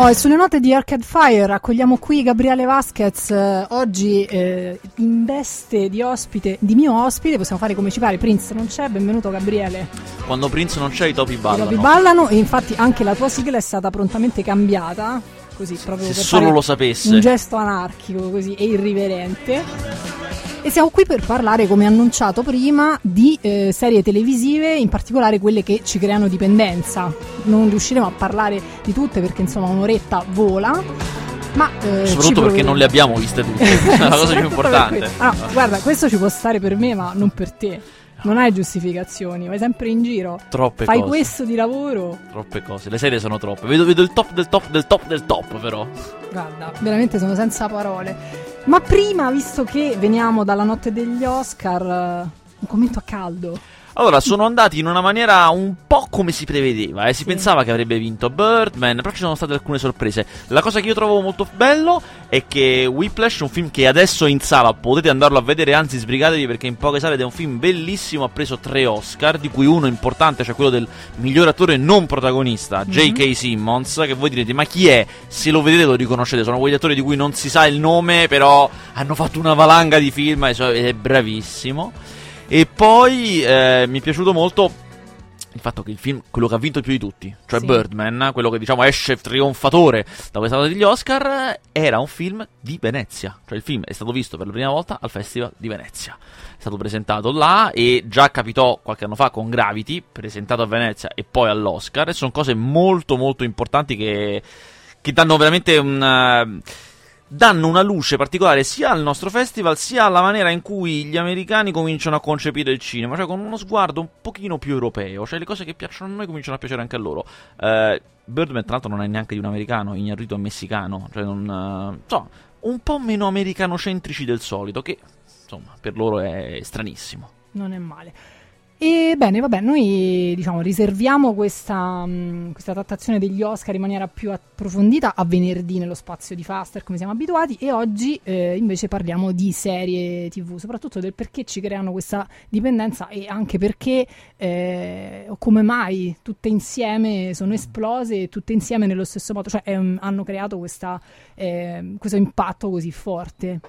Oh, e sulle note di Arcade Fire accogliamo qui Gabriele Vasquez, eh, oggi eh, in veste di ospite, di mio ospite, possiamo fare come ci pare, Prince non c'è, benvenuto Gabriele. Quando Prince non c'è i topi ballano. I topi ballano e infatti anche la tua sigla è stata prontamente cambiata, così proprio Se per solo lo sapesse. un gesto anarchico così e irriverente. E siamo qui per parlare, come annunciato prima, di eh, serie televisive, in particolare quelle che ci creano dipendenza. Non riusciremo a parlare di tutte perché insomma un'oretta vola. Ma, eh, Soprattutto perché non le abbiamo viste tutte. È la cosa più importante. Ah, no, guarda, questo ci può stare per me, ma non per te. Non hai giustificazioni, vai sempre in giro. Troppe Fai cose. questo di lavoro. Troppe cose. Le serie sono troppe. Vedo, vedo il top del top del top del top, però. Guarda, veramente sono senza parole. Ma prima, visto che veniamo dalla notte degli Oscar, eh, un commento a caldo. Allora, sono andati in una maniera un po' come si prevedeva. Eh. Si Sì. pensava che avrebbe vinto Birdman, però ci sono state alcune sorprese. La cosa che io trovo molto bello è che Whiplash, un film che adesso è in sala, potete andarlo a vedere, anzi sbrigatevi perché in poche sale ed è un film bellissimo, ha preso tre Oscar, di cui uno importante, cioè quello del miglior attore non protagonista, Mhm. J.K. Simmons, che voi direte, ma chi è? Se lo vedete lo riconoscete, sono quegli attori di cui non si sa il nome, però hanno fatto una valanga di film ed è bravissimo. E poi eh, mi è piaciuto molto il fatto che il film, quello che ha vinto più di tutti, cioè Sì. Birdman, quello che diciamo esce trionfatore da questa degli Oscar, era un film di Venezia. Cioè il film è stato visto per la prima volta al Festival di Venezia. È stato presentato là e già capitò qualche anno fa con Gravity, presentato a Venezia e poi all'Oscar. E sono cose molto molto importanti che, che danno veramente un... danno una luce particolare sia al nostro festival sia alla maniera in cui gli americani cominciano a concepire il cinema, cioè con uno sguardo un pochino più europeo, cioè le cose che piacciono a noi cominciano a piacere anche a loro. Eh, Birdman tra l'altro non è neanche di un americano, Iñárritu è messicano, cioè non eh, so, un po' meno americanocentrici del solito che insomma per loro è stranissimo. Non è male. E bene, vabbè, noi diciamo riserviamo questa, mh, questa trattazione degli Oscar in maniera più approfondita a venerdì nello spazio di Faster, come siamo abituati, e oggi eh, invece parliamo di serie TV, soprattutto del perché ci creano questa dipendenza e anche perché eh, o come mai tutte insieme sono esplose e tutte insieme nello stesso modo, cioè ehm, hanno creato questa, ehm, questo impatto così forte.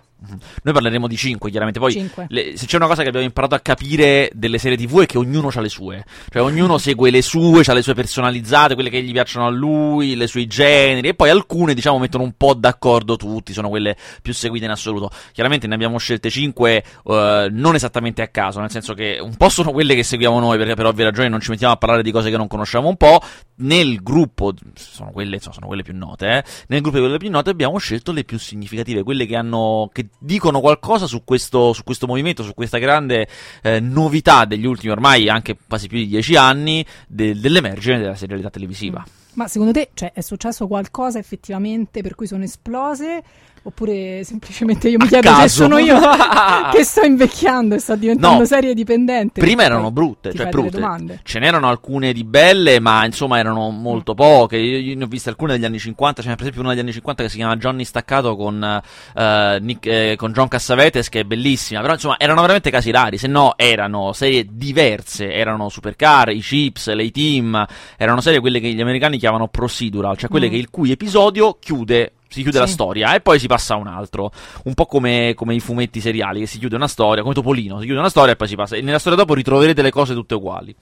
Noi parleremo di 5 chiaramente, poi le- se c'è una cosa che abbiamo imparato a capire delle serie TV è che ognuno ha le sue, cioè ognuno segue le sue, ha le sue personalizzate, quelle che gli piacciono a lui, le sue generi e poi alcune diciamo mettono un po' d'accordo tutti, sono quelle più seguite in assoluto. Chiaramente ne abbiamo scelte 5 non esattamente a caso, nel senso che un po' sono quelle che seguiamo noi perché per ovvie ragioni non ci mettiamo a parlare di cose che non conosciamo un po', nel gruppo sono quelle, insomma, sono quelle più note, eh, nel gruppo di quelle più note abbiamo scelto le più significative, quelle che hanno che dicono qualcosa su questo, su questo movimento, su questa grande eh, novità degli ultimi ormai anche quasi più di dieci anni de- dell'emergere della serialità televisiva. Ma secondo te cioè, è successo qualcosa effettivamente per cui sono esplose? Oppure semplicemente io mi A chiedo se caso. sono io che sto invecchiando e sto diventando No. serie dipendente? Prima erano brutte, ti cioè fai delle brutte. domande. Ce n'erano alcune di belle, ma insomma erano molto poche. Io, io ne ho viste alcune degli anni 50. C'è per esempio una degli anni 50 che si chiama Johnny Staccato con, eh, Nick- eh, con John Cassavetes, che è bellissima. Però insomma erano veramente casi rari. Se no erano serie diverse. Erano Supercar, i Chips, le team. Erano serie quelle che gli americani chiamano procedural, cioè quelle Mm. che il cui episodio chiude. Si chiude Sì. la storia e poi si passa a un altro. Un po' come, come i fumetti seriali, che si chiude una storia, come Topolino, si chiude una storia e poi si passa. E nella storia dopo ritroverete le cose tutte uguali.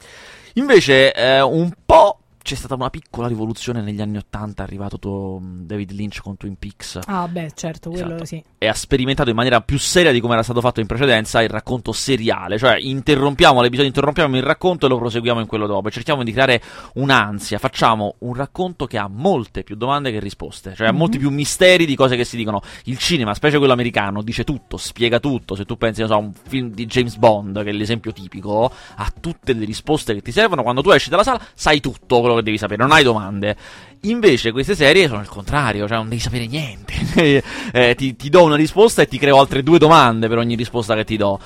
Invece, eh, un po' c'è stata una piccola rivoluzione negli anni Ottanta, è arrivato to- David Lynch con Twin Peaks Ah, beh, certo, quello Esatto. sì. e ha sperimentato in maniera più seria di come era stato fatto in precedenza il racconto seriale, cioè interrompiamo l'episodio, interrompiamo il racconto e lo proseguiamo in quello dopo, e cerchiamo di creare un'ansia, facciamo un racconto che ha molte più domande che risposte, cioè ha Mhm. molti più misteri di cose che si dicono. Il cinema, specie quello americano, dice tutto, spiega tutto, se tu pensi non so, a un film di James Bond, che è l'esempio tipico, ha tutte le risposte che ti servono, quando tu esci dalla sala sai tutto quello che devi sapere, non hai domande. Invece queste serie sono il contrario, cioè non devi sapere niente. Eh, ti, ti do una risposta e ti creo altre due domande per ogni risposta che ti do.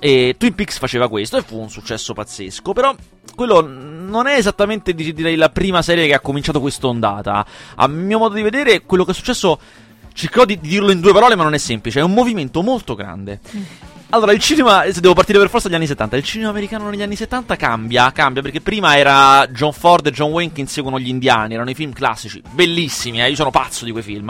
E Twin Peaks faceva questo e fu un successo pazzesco. Però quello non è esattamente di- direi la prima serie che ha cominciato quest'ondata. A mio modo di vedere, quello che è successo. Cercherò di, di dirlo in due parole, ma non è semplice. È un movimento molto grande. Allora, il cinema, se devo partire per forza dagli anni 70, il cinema americano negli anni 70 cambia, cambia, perché prima era John Ford e John Wayne che inseguono gli indiani, erano i film classici, bellissimi, eh, io sono pazzo di quei film,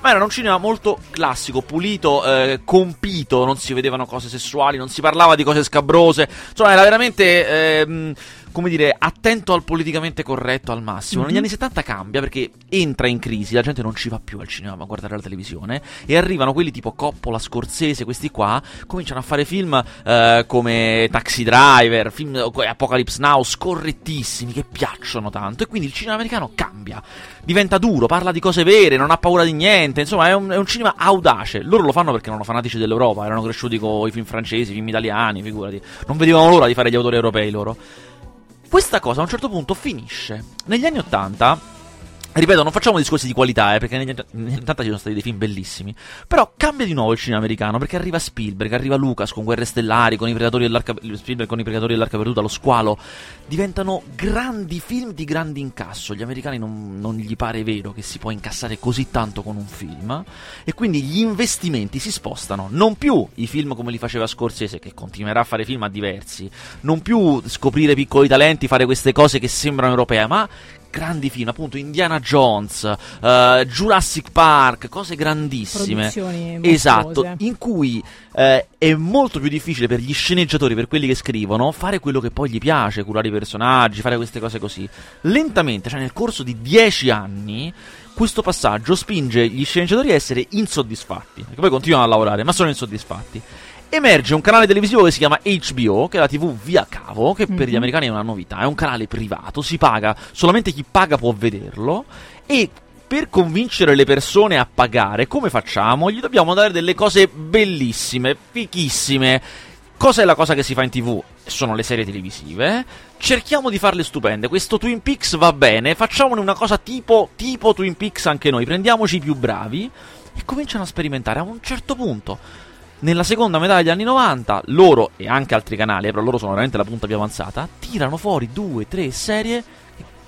ma era un cinema molto classico, pulito, eh, compito, non si vedevano cose sessuali, non si parlava di cose scabrose, insomma era veramente... Come dire, attento al politicamente corretto al massimo. Mm-hmm. Negli anni 70 cambia perché entra in crisi, la gente non ci va più al cinema a guardare la televisione e arrivano quelli tipo Coppola, Scorsese, questi qua, cominciano a fare film eh, come Taxi Driver, film Apocalypse Now, scorrettissimi, che piacciono tanto e quindi il cinema americano cambia. Diventa duro, parla di cose vere, non ha paura di niente, insomma è un, è un cinema audace. Loro lo fanno perché erano fanatici dell'Europa, erano cresciuti con i film francesi, i film italiani, figurati. Non vedevano l'ora di fare gli autori europei loro. Questa cosa a un certo punto finisce. Negli anni 80 Ripeto, non facciamo discorsi di qualità, eh, perché negli anni 80 ci sono stati dei film bellissimi. Però cambia di nuovo il cinema americano, perché arriva Spielberg, arriva Lucas con Guerre Stellari, con i Predatori dell'Arca, Spielberg con i Predatori dell'Arca Perduta, Lo Squalo. Diventano grandi film di grande incasso. Gli americani non, non gli pare vero che si può incassare così tanto con un film. E quindi gli investimenti si spostano. Non più i film come li faceva Scorsese, che continuerà a fare film a diversi. Non più scoprire piccoli talenti, fare queste cose che sembrano europee, ma grandi film, appunto Indiana Jones, uh, Jurassic Park, cose grandissime. Esatto, in cui uh, è molto più difficile per gli sceneggiatori, per quelli che scrivono, fare quello che poi gli piace, curare i personaggi, fare queste cose così. Lentamente, cioè nel corso di dieci anni, questo passaggio spinge gli sceneggiatori a essere insoddisfatti, perché poi continuano a lavorare, ma sono insoddisfatti emerge un canale televisivo che si chiama HBO, che è la TV via cavo, che mm-hmm. per gli mhm. americani è una novità, è un canale privato, si paga, solamente chi paga può vederlo e per convincere le persone a pagare, come facciamo? Gli dobbiamo dare delle cose bellissime, fichissime. Cosa è la cosa che si fa in tv? Sono le serie televisive. Cerchiamo di farle stupende. Questo Twin Peaks va bene. Facciamone una cosa tipo, tipo Twin Peaks anche noi. Prendiamoci i più bravi e cominciano a sperimentare. A un certo punto nella seconda metà degli anni 90, loro e anche altri canali, però loro sono veramente la punta più avanzata, tirano fuori due, tre serie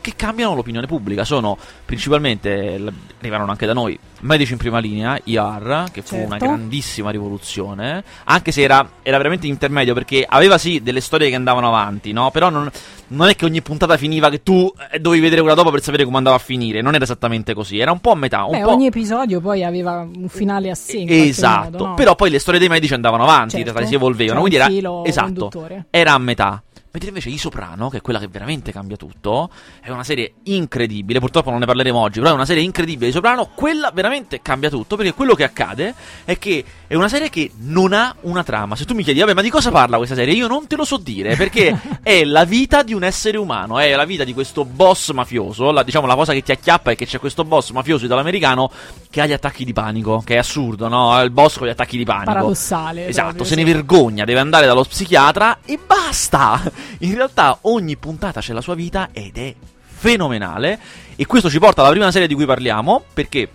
che cambiano l'opinione pubblica. Sono principalmente, arrivarono anche da noi, Medici in prima linea, IR, che fu certo. una grandissima rivoluzione, anche se era, era, veramente intermedio perché aveva sì delle storie che andavano avanti, no? Però non, non, è che ogni puntata finiva che tu eh, dovevi vedere quella dopo per sapere come andava a finire, non era esattamente così, era un po' a metà. Un Beh, po'... ogni episodio poi aveva un finale a sé. Esatto, modo, no? però poi le storie dei medici andavano avanti, certo. in realtà si evolvevano, quindi era... Esatto, conduttore. era a metà. Mentre invece I Soprano, che è quella che veramente cambia tutto, è una serie incredibile. Purtroppo non ne parleremo oggi, però è una serie incredibile. I Soprano, quella veramente cambia tutto. Perché quello che accade è che è una serie che non ha una trama. Se tu mi chiedi, vabbè, ma di cosa parla questa serie? Io non te lo so dire. Perché è la vita di un essere umano, è la vita di questo boss mafioso. La, diciamo, la cosa che ti acchiappa è che c'è questo boss mafioso italo-americano che ha gli attacchi di panico. Che è assurdo, no? Il boss con gli attacchi di panico. Paradossale. Esatto, proprio, se sì. ne vergogna, deve andare dallo psichiatra e basta in realtà ogni puntata c'è la sua vita ed è fenomenale. E questo ci porta alla prima serie di cui parliamo, perché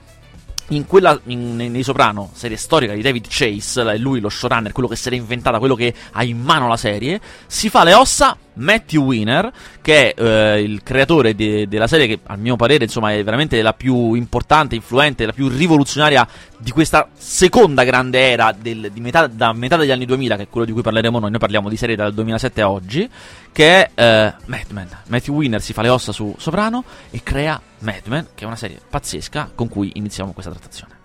in quella in, nei Soprano, serie storica di David Chase, lui lo showrunner, quello che si era inventata, quello che ha in mano la serie, si fa le ossa Matthew Weiner, che è eh, il creatore de- della serie che a mio parere insomma è veramente la più importante, influente, la più rivoluzionaria di questa seconda grande era del, metà, da metà degli anni 2000, che è quello di cui parleremo noi, noi parliamo di serie dal 2007 a oggi, che è eh, Mad Men. Matthew Weiner si fa le ossa su Soprano e crea Mad Men, che è una serie pazzesca con cui iniziamo questa trattazione.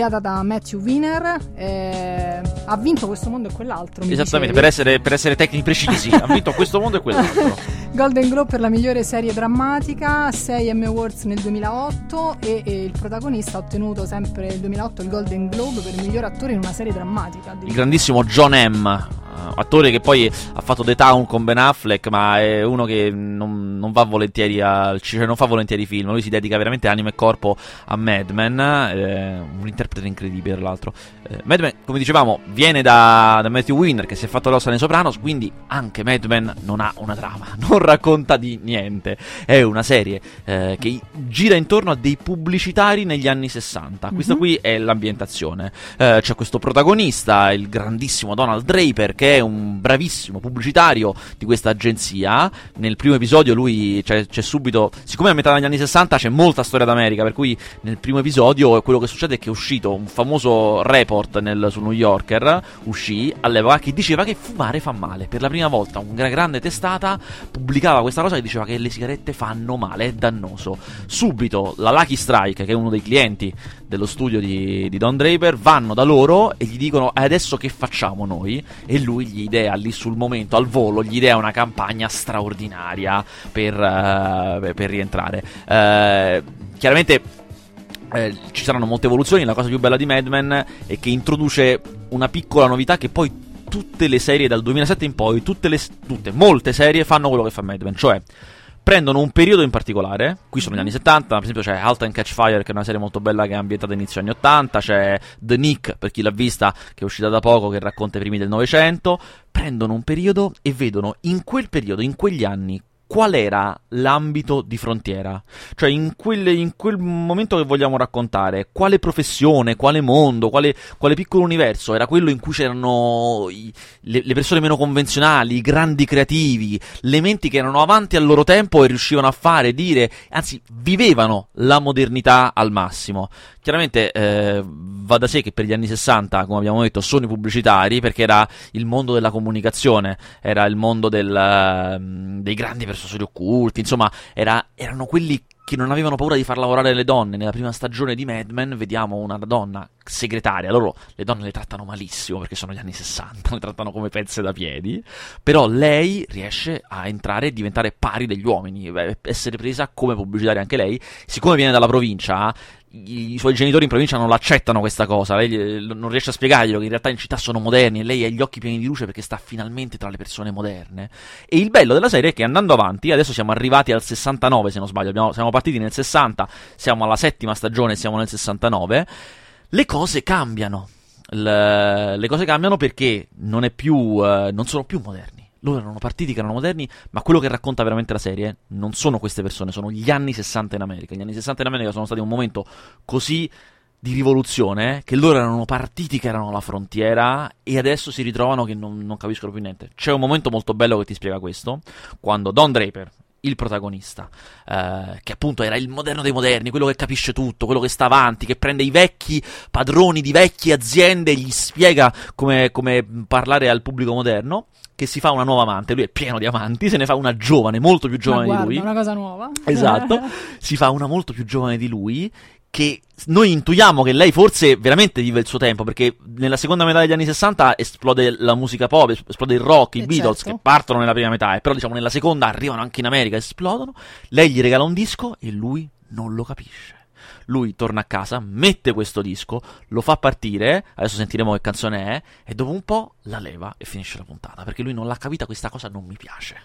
Ideata da Matthew Wiener. Eh, ha vinto questo mondo e quell'altro. Esattamente, per essere, per essere, tecnici precisi, ha vinto questo mondo e quell'altro. Golden Globe per la migliore serie drammatica, 6 Emmy Awards nel 2008 e, e, il protagonista ha ottenuto sempre nel 2008 il Golden Globe per il miglior attore in una serie drammatica. Il grandissimo John M attore che poi ha fatto The Town con Ben Affleck, ma è uno che non, non va volentieri al cioè non fa volentieri film, lui si dedica veramente anima e corpo a Mad Men, eh, un interprete incredibile tra l'altro. Eh, Mad Men, come dicevamo, viene da, da Matthew Winner che si è fatto l'ossa nei Sopranos, quindi anche Mad Men non ha una trama, non racconta di niente, è una serie eh, che gira intorno a dei pubblicitari negli anni 60, mm-hmm. questa qui è l'ambientazione, eh, c'è questo protagonista, il grandissimo Donald Draper, che è un bravissimo pubblicitario di questa agenzia. Nel primo episodio lui c'è, c'è subito, siccome a metà degli anni 60 c'è molta storia d'America, per cui nel primo episodio quello che succede è che è uscito un famoso report nel, su New Yorker, uscì all'epoca, che diceva che fumare fa male. Per la prima volta una grande testata pubblicava questa cosa che diceva che le sigarette fanno male, è dannoso. Subito la Lucky Strike, che è uno dei clienti dello studio di, di Don Draper, vanno da loro e gli dicono adesso che facciamo noi? E lui lui gli idea lì sul momento, al volo, gli idea una campagna straordinaria per, uh, per rientrare. Uh, chiaramente eh, ci saranno molte evoluzioni. La cosa più bella di Mad Men è che introduce una piccola novità che poi tutte le serie dal 2007 in poi, tutte, le, tutte molte serie fanno quello che fa Mad Men, cioè prendono un periodo in particolare, qui sono gli anni 70, per esempio c'è Halt and Catch Fire che è una serie molto bella che è ambientata inizio anni 80, c'è The Nick per chi l'ha vista che è uscita da poco che racconta i primi del Novecento, prendono un periodo e vedono in quel periodo, in quegli anni, qual era l'ambito di frontiera. Cioè, in quel, in quel, momento che vogliamo raccontare, quale professione, quale mondo, quale, quale piccolo universo era quello in cui c'erano i, le, le, persone meno convenzionali, i grandi creativi, le menti che erano avanti al loro tempo e riuscivano a fare, dire, anzi, vivevano la modernità al massimo. Chiaramente eh, va da sé che per gli anni 60, come abbiamo detto, sono i pubblicitari perché era il mondo della comunicazione, era il mondo del, uh, dei grandi personaggi occulti, insomma, era, erano quelli che non avevano paura di far lavorare le donne. Nella prima stagione di Mad Men vediamo una donna segretaria. Loro le donne le trattano malissimo perché sono gli anni 60, le trattano come pezze da piedi. Però lei riesce a entrare e diventare pari degli uomini, essere presa come pubblicitaria anche lei. Siccome viene dalla provincia, i, suoi genitori in provincia non l'accettano questa cosa, lei non riesce a spiegarglielo che in realtà in città sono moderni e lei ha gli occhi pieni di luce perché sta finalmente tra le persone moderne. E il bello della serie è che andando avanti, adesso siamo arrivati al 69 se non sbaglio, abbiamo, siamo partiti nel 60, siamo alla settima stagione, siamo nel 69, le cose cambiano. Le, le cose cambiano perché non, più, uh, non sono più moderni loro erano partiti che erano moderni, ma quello che racconta veramente la serie non sono queste persone, sono gli anni 60 in America. Gli anni 60 in America sono stati un momento così di rivoluzione che loro erano partiti che erano alla frontiera e adesso si ritrovano che non, non capiscono più niente. C'è un momento molto bello che ti spiega questo, quando Don Draper, il protagonista, eh, che appunto era il moderno dei moderni, quello che capisce tutto, quello che sta avanti, che prende i vecchi padroni di vecchie aziende e gli spiega come, come parlare al pubblico moderno che si fa una nuova amante, lui è pieno di amanti, se ne fa una giovane, molto più giovane guarda, di lui. una cosa nuova. Esatto, si fa una molto più giovane di lui che noi intuiamo che lei forse veramente vive il suo tempo, perché nella seconda metà degli anni 60 esplode la musica pop, esplode il rock, i eh Beatles certo. che partono nella prima metà, e però diciamo nella seconda arrivano anche in America, esplodono, lei gli regala un disco e lui non lo capisce lui torna a casa, mette questo disco, lo fa partire, adesso sentiremo che canzone è, e dopo un po' la leva e finisce la puntata, perché lui non l'ha capita, questa cosa non mi piace.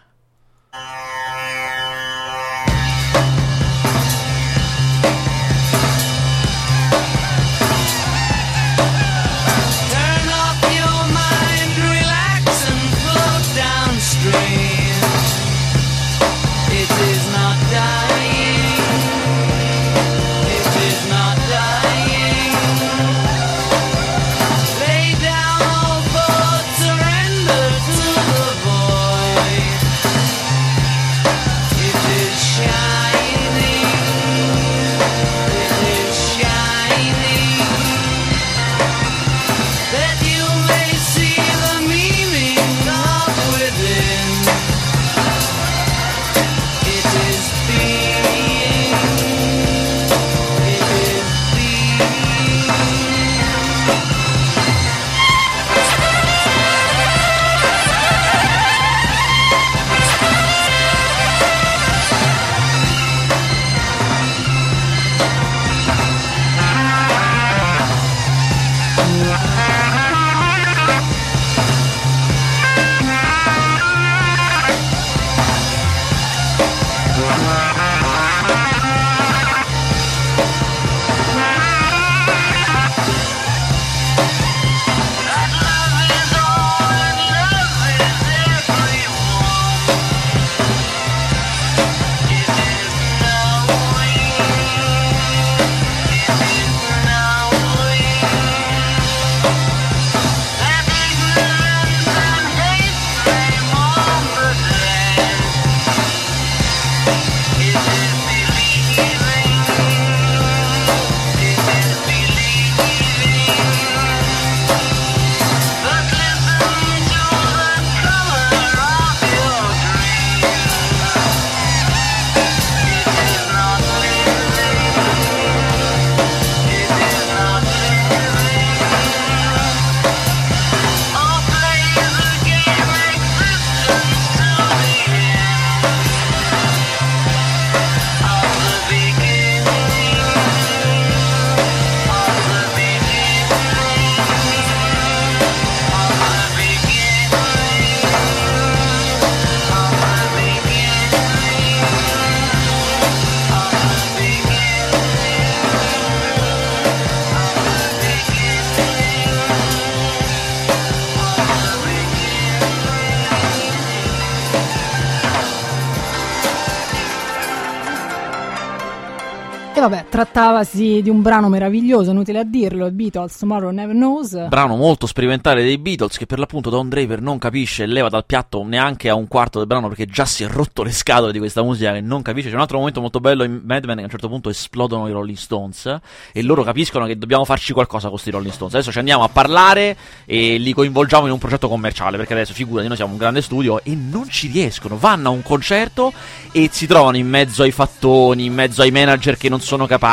Trattavasi di un brano meraviglioso, inutile a dirlo, Beatles, Tomorrow Never Knows. Brano molto sperimentale dei Beatles che per l'appunto Don Draper non capisce e leva dal piatto neanche a un quarto del brano perché già si è rotto le scatole di questa musica che non capisce. C'è un altro momento molto bello in Mad Men che a un certo punto esplodono i Rolling Stones e loro capiscono che dobbiamo farci qualcosa con questi Rolling Stones. Adesso ci andiamo a parlare e li coinvolgiamo in un progetto commerciale perché adesso figurati noi siamo un grande studio e non ci riescono. Vanno a un concerto e si trovano in mezzo ai fattoni, in mezzo ai manager che non sono capaci.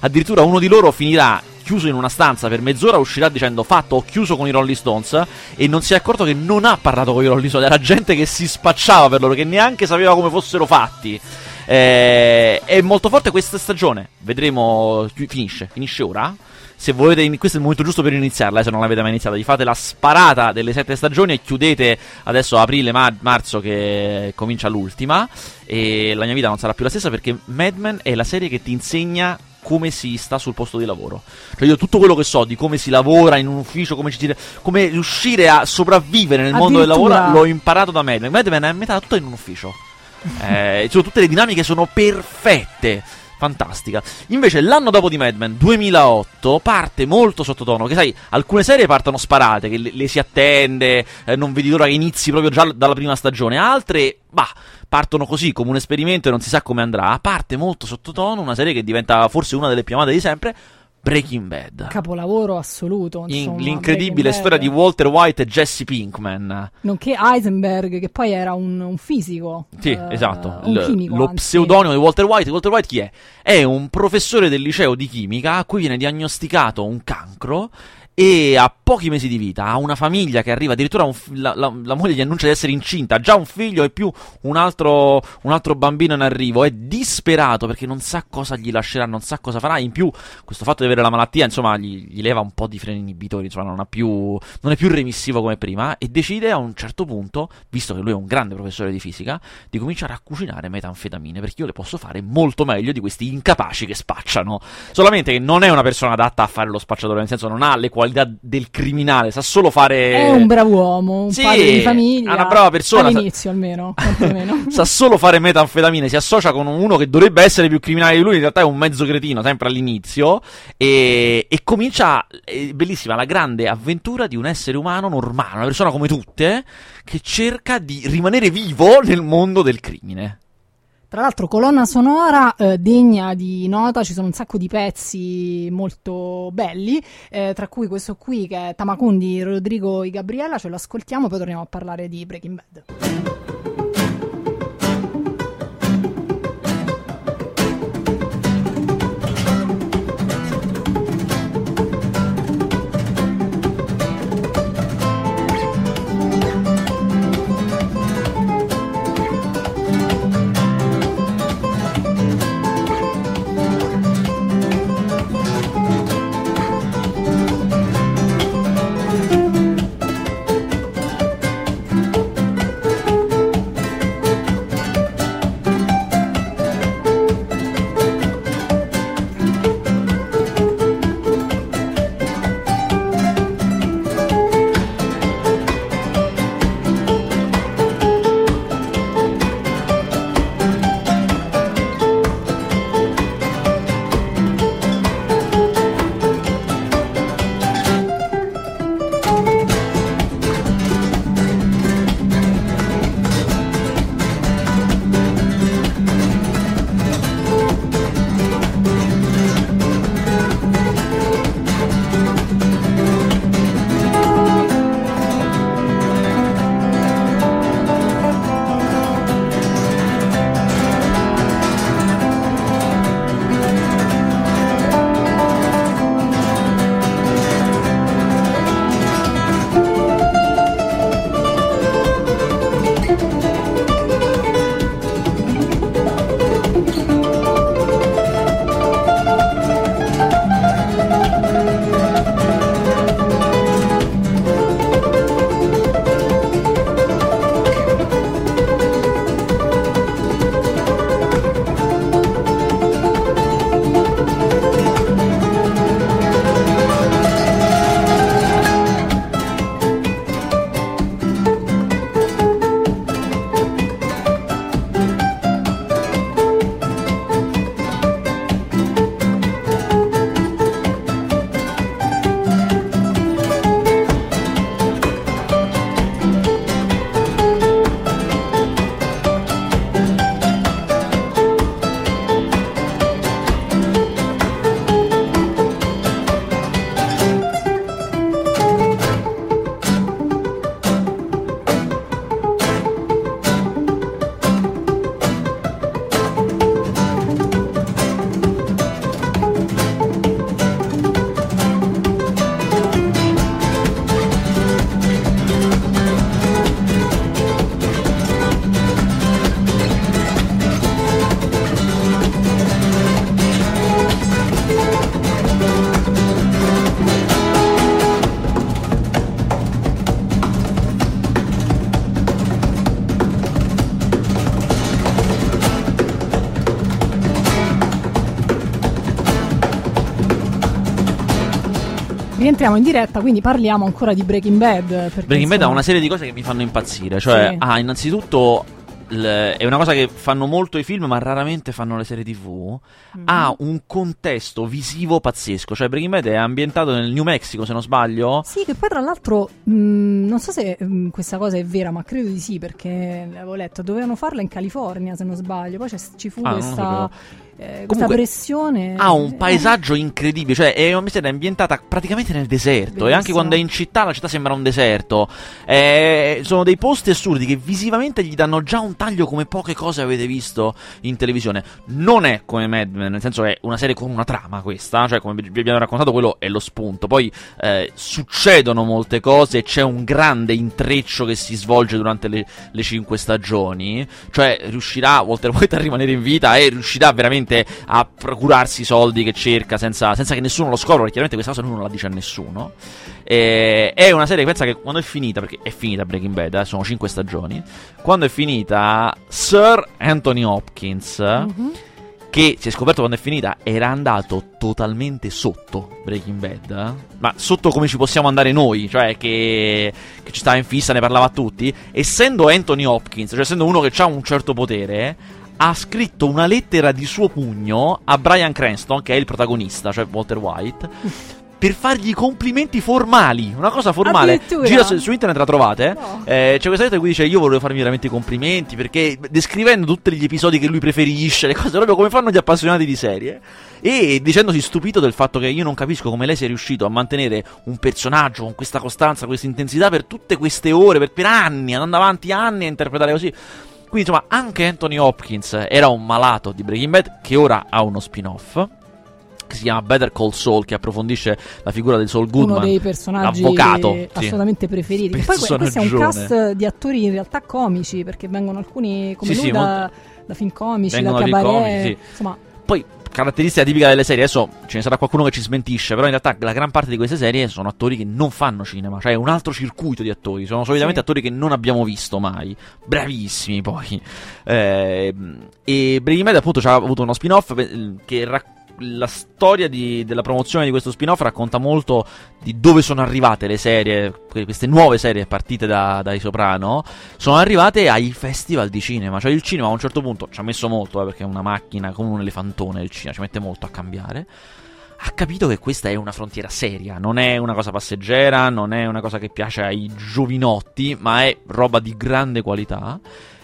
Addirittura uno di loro finirà chiuso in una stanza per mezz'ora uscirà dicendo fatto ho chiuso con i Rolling Stones e non si è accorto che non ha parlato con i Rolling Stones era gente che si spacciava per loro che neanche sapeva come fossero fatti. Eh, è molto forte questa stagione. Vedremo finisce finisce ora se volete, questo è il momento giusto per iniziarla, eh, se non l'avete mai iniziata, vi fate la sparata delle sette stagioni e chiudete adesso aprile, mar- marzo che comincia l'ultima e la mia vita non sarà più la stessa perché Mad Men è la serie che ti insegna come si sta sul posto di lavoro. Cioè io tutto quello che so di come si lavora in un ufficio, come, ci, come riuscire a sopravvivere nel mondo del lavoro, l'ho imparato da Mad Men. Mad Men è metà tutto in un ufficio. eh, cioè, tutte le dinamiche sono perfette fantastica. Invece l'anno dopo di Mad Men, 2008, parte molto sottotono, che sai, alcune serie partono sparate, che le, le si attende, eh, non vedi l'ora che inizi proprio già dalla prima stagione, altre, bah, partono così come un esperimento e non si sa come andrà, parte molto sottotono, una serie che diventa forse una delle più amate di sempre, Breaking Bad. Capolavoro assoluto. Insomma, l'incredibile storia di Walter White e Jesse Pinkman. Nonché Heisenberg, che poi era un, un fisico. Sì, uh, esatto. Un L- chimico, lo anzi. pseudonimo di Walter White. Walter White chi è? È un professore del liceo di chimica a cui viene diagnosticato un cancro e ha pochi mesi di vita, ha una famiglia che arriva, addirittura un, la, la, la, moglie gli annuncia di essere incinta, già un figlio e più un altro, un altro, bambino in arrivo, è disperato perché non sa cosa gli lascerà, non sa cosa farà, in più questo fatto di avere la malattia insomma gli, gli leva un po' di freni inibitori, insomma non, più, non, è più remissivo come prima e decide a un certo punto, visto che lui è un grande professore di fisica, di cominciare a cucinare metanfetamine perché io le posso fare molto meglio di questi incapaci che spacciano, solamente che non è una persona adatta a fare lo spacciatore, nel senso non ha le qualità qualità del criminale, sa solo fare. È un bravo uomo, un sì, padre di famiglia. È una brava persona. All'inizio, almeno. sa solo fare metanfetamine. Si associa con uno che dovrebbe essere più criminale di lui. In realtà è un mezzo cretino, sempre all'inizio. E, e comincia. Bellissima la grande avventura di un essere umano normale, una persona come tutte, che cerca di rimanere vivo nel mondo del crimine. Tra l'altro, colonna sonora eh, degna di nota, ci sono un sacco di pezzi molto belli, eh, tra cui questo qui che è Tamacun di Rodrigo e Gabriella, ce lo ascoltiamo, poi torniamo a parlare di Breaking Bad. Rientriamo in diretta, quindi parliamo ancora di Breaking Bad. Breaking insomma... Bad ha una serie di cose che mi fanno impazzire. Cioè, sì. ah, innanzitutto è una cosa che fanno molto i film, ma raramente fanno le serie TV. Mm-hmm. Ha un contesto visivo pazzesco. Cioè, Breaking Bad è ambientato nel New Mexico, se non sbaglio. Sì, che poi tra l'altro mh, mm, non so se mh, mm, questa cosa è vera, ma credo di sì, perché l'avevo letto. Dovevano farla in California, se non sbaglio. Poi ci fu ah, questa eh, questa pressione ha un paesaggio incredibile cioè è una serie ambientata praticamente nel deserto Bellissimo. e anche quando è in città la città sembra un deserto. Eh, sono dei posti assurdi che visivamente gli danno già un taglio come poche cose avete visto in televisione. Non è come Mad Men nel senso è una serie con una trama questa cioè come vi abbiamo raccontato quello è lo spunto. Poi eh, succedono molte cose c'è un grande intreccio che si svolge durante le, le cinque stagioni cioè riuscirà Walter White a rimanere in vita e riuscirà veramente veramente a procurarsi i soldi che cerca senza, senza che nessuno lo scopra, perché chiaramente questa cosa lui non la dice a nessuno. E, è una serie che pensa che quando è finita, perché è finita Breaking Bad, eh, sono 5 stagioni, quando è finita Sir Anthony Hopkins... Mm-hmm che si è scoperto quando è finita era andato totalmente sotto Breaking Bad, eh? ma sotto come ci possiamo andare noi, cioè che, che, ci stava in fissa, ne parlava a tutti, essendo Anthony Hopkins, cioè essendo uno che ha un certo potere, ha scritto una lettera di suo pugno a Brian Cranston, che è il protagonista, cioè Walter White, per fargli complimenti formali, una cosa formale. Gira su, su, internet la trovate. No. Eh, c'è questa lettera in cui dice: Io volevo farmi veramente i complimenti perché descrivendo tutti gli episodi che lui preferisce, le cose proprio come fanno gli appassionati di serie. E dicendosi stupito del fatto che io non capisco come lei sia riuscito a mantenere un personaggio con questa costanza, questa intensità per tutte queste ore, per, per anni, andando avanti anni a interpretare così. Quindi insomma anche Anthony Hopkins era un malato di Breaking Bad che ora ha uno spin-off che si chiama Better Call Saul che approfondisce la figura di Saul Goodman uno dei personaggi l'avvocato, assolutamente sì. preferiti poi questo è un cast di attori in realtà comici perché vengono alcuni come sì, lui sì, da, da, film comici da cabaret comici, insomma. Poi caratteristica tipica delle serie, adesso ce ne sarà qualcuno che ci smentisce, però in realtà la gran parte di queste serie sono attori che non fanno cinema, cioè un altro circuito di attori, sono solitamente sì. attori che non abbiamo visto mai, bravissimi poi. Eh, e Breaking Bad appunto ha avuto uno spin-off che racconta la storia di, della promozione di questo spin-off racconta molto di dove sono arrivate le serie, queste nuove serie partite da, dai Soprano, sono arrivate ai festival di cinema. Cioè il cinema a un certo punto ci ha messo molto, eh, perché è una macchina come un elefantone il cinema, ci mette molto a cambiare. Ha capito che questa è una frontiera seria, non è una cosa passeggera, non è una cosa che piace ai giovinotti, ma è roba di grande qualità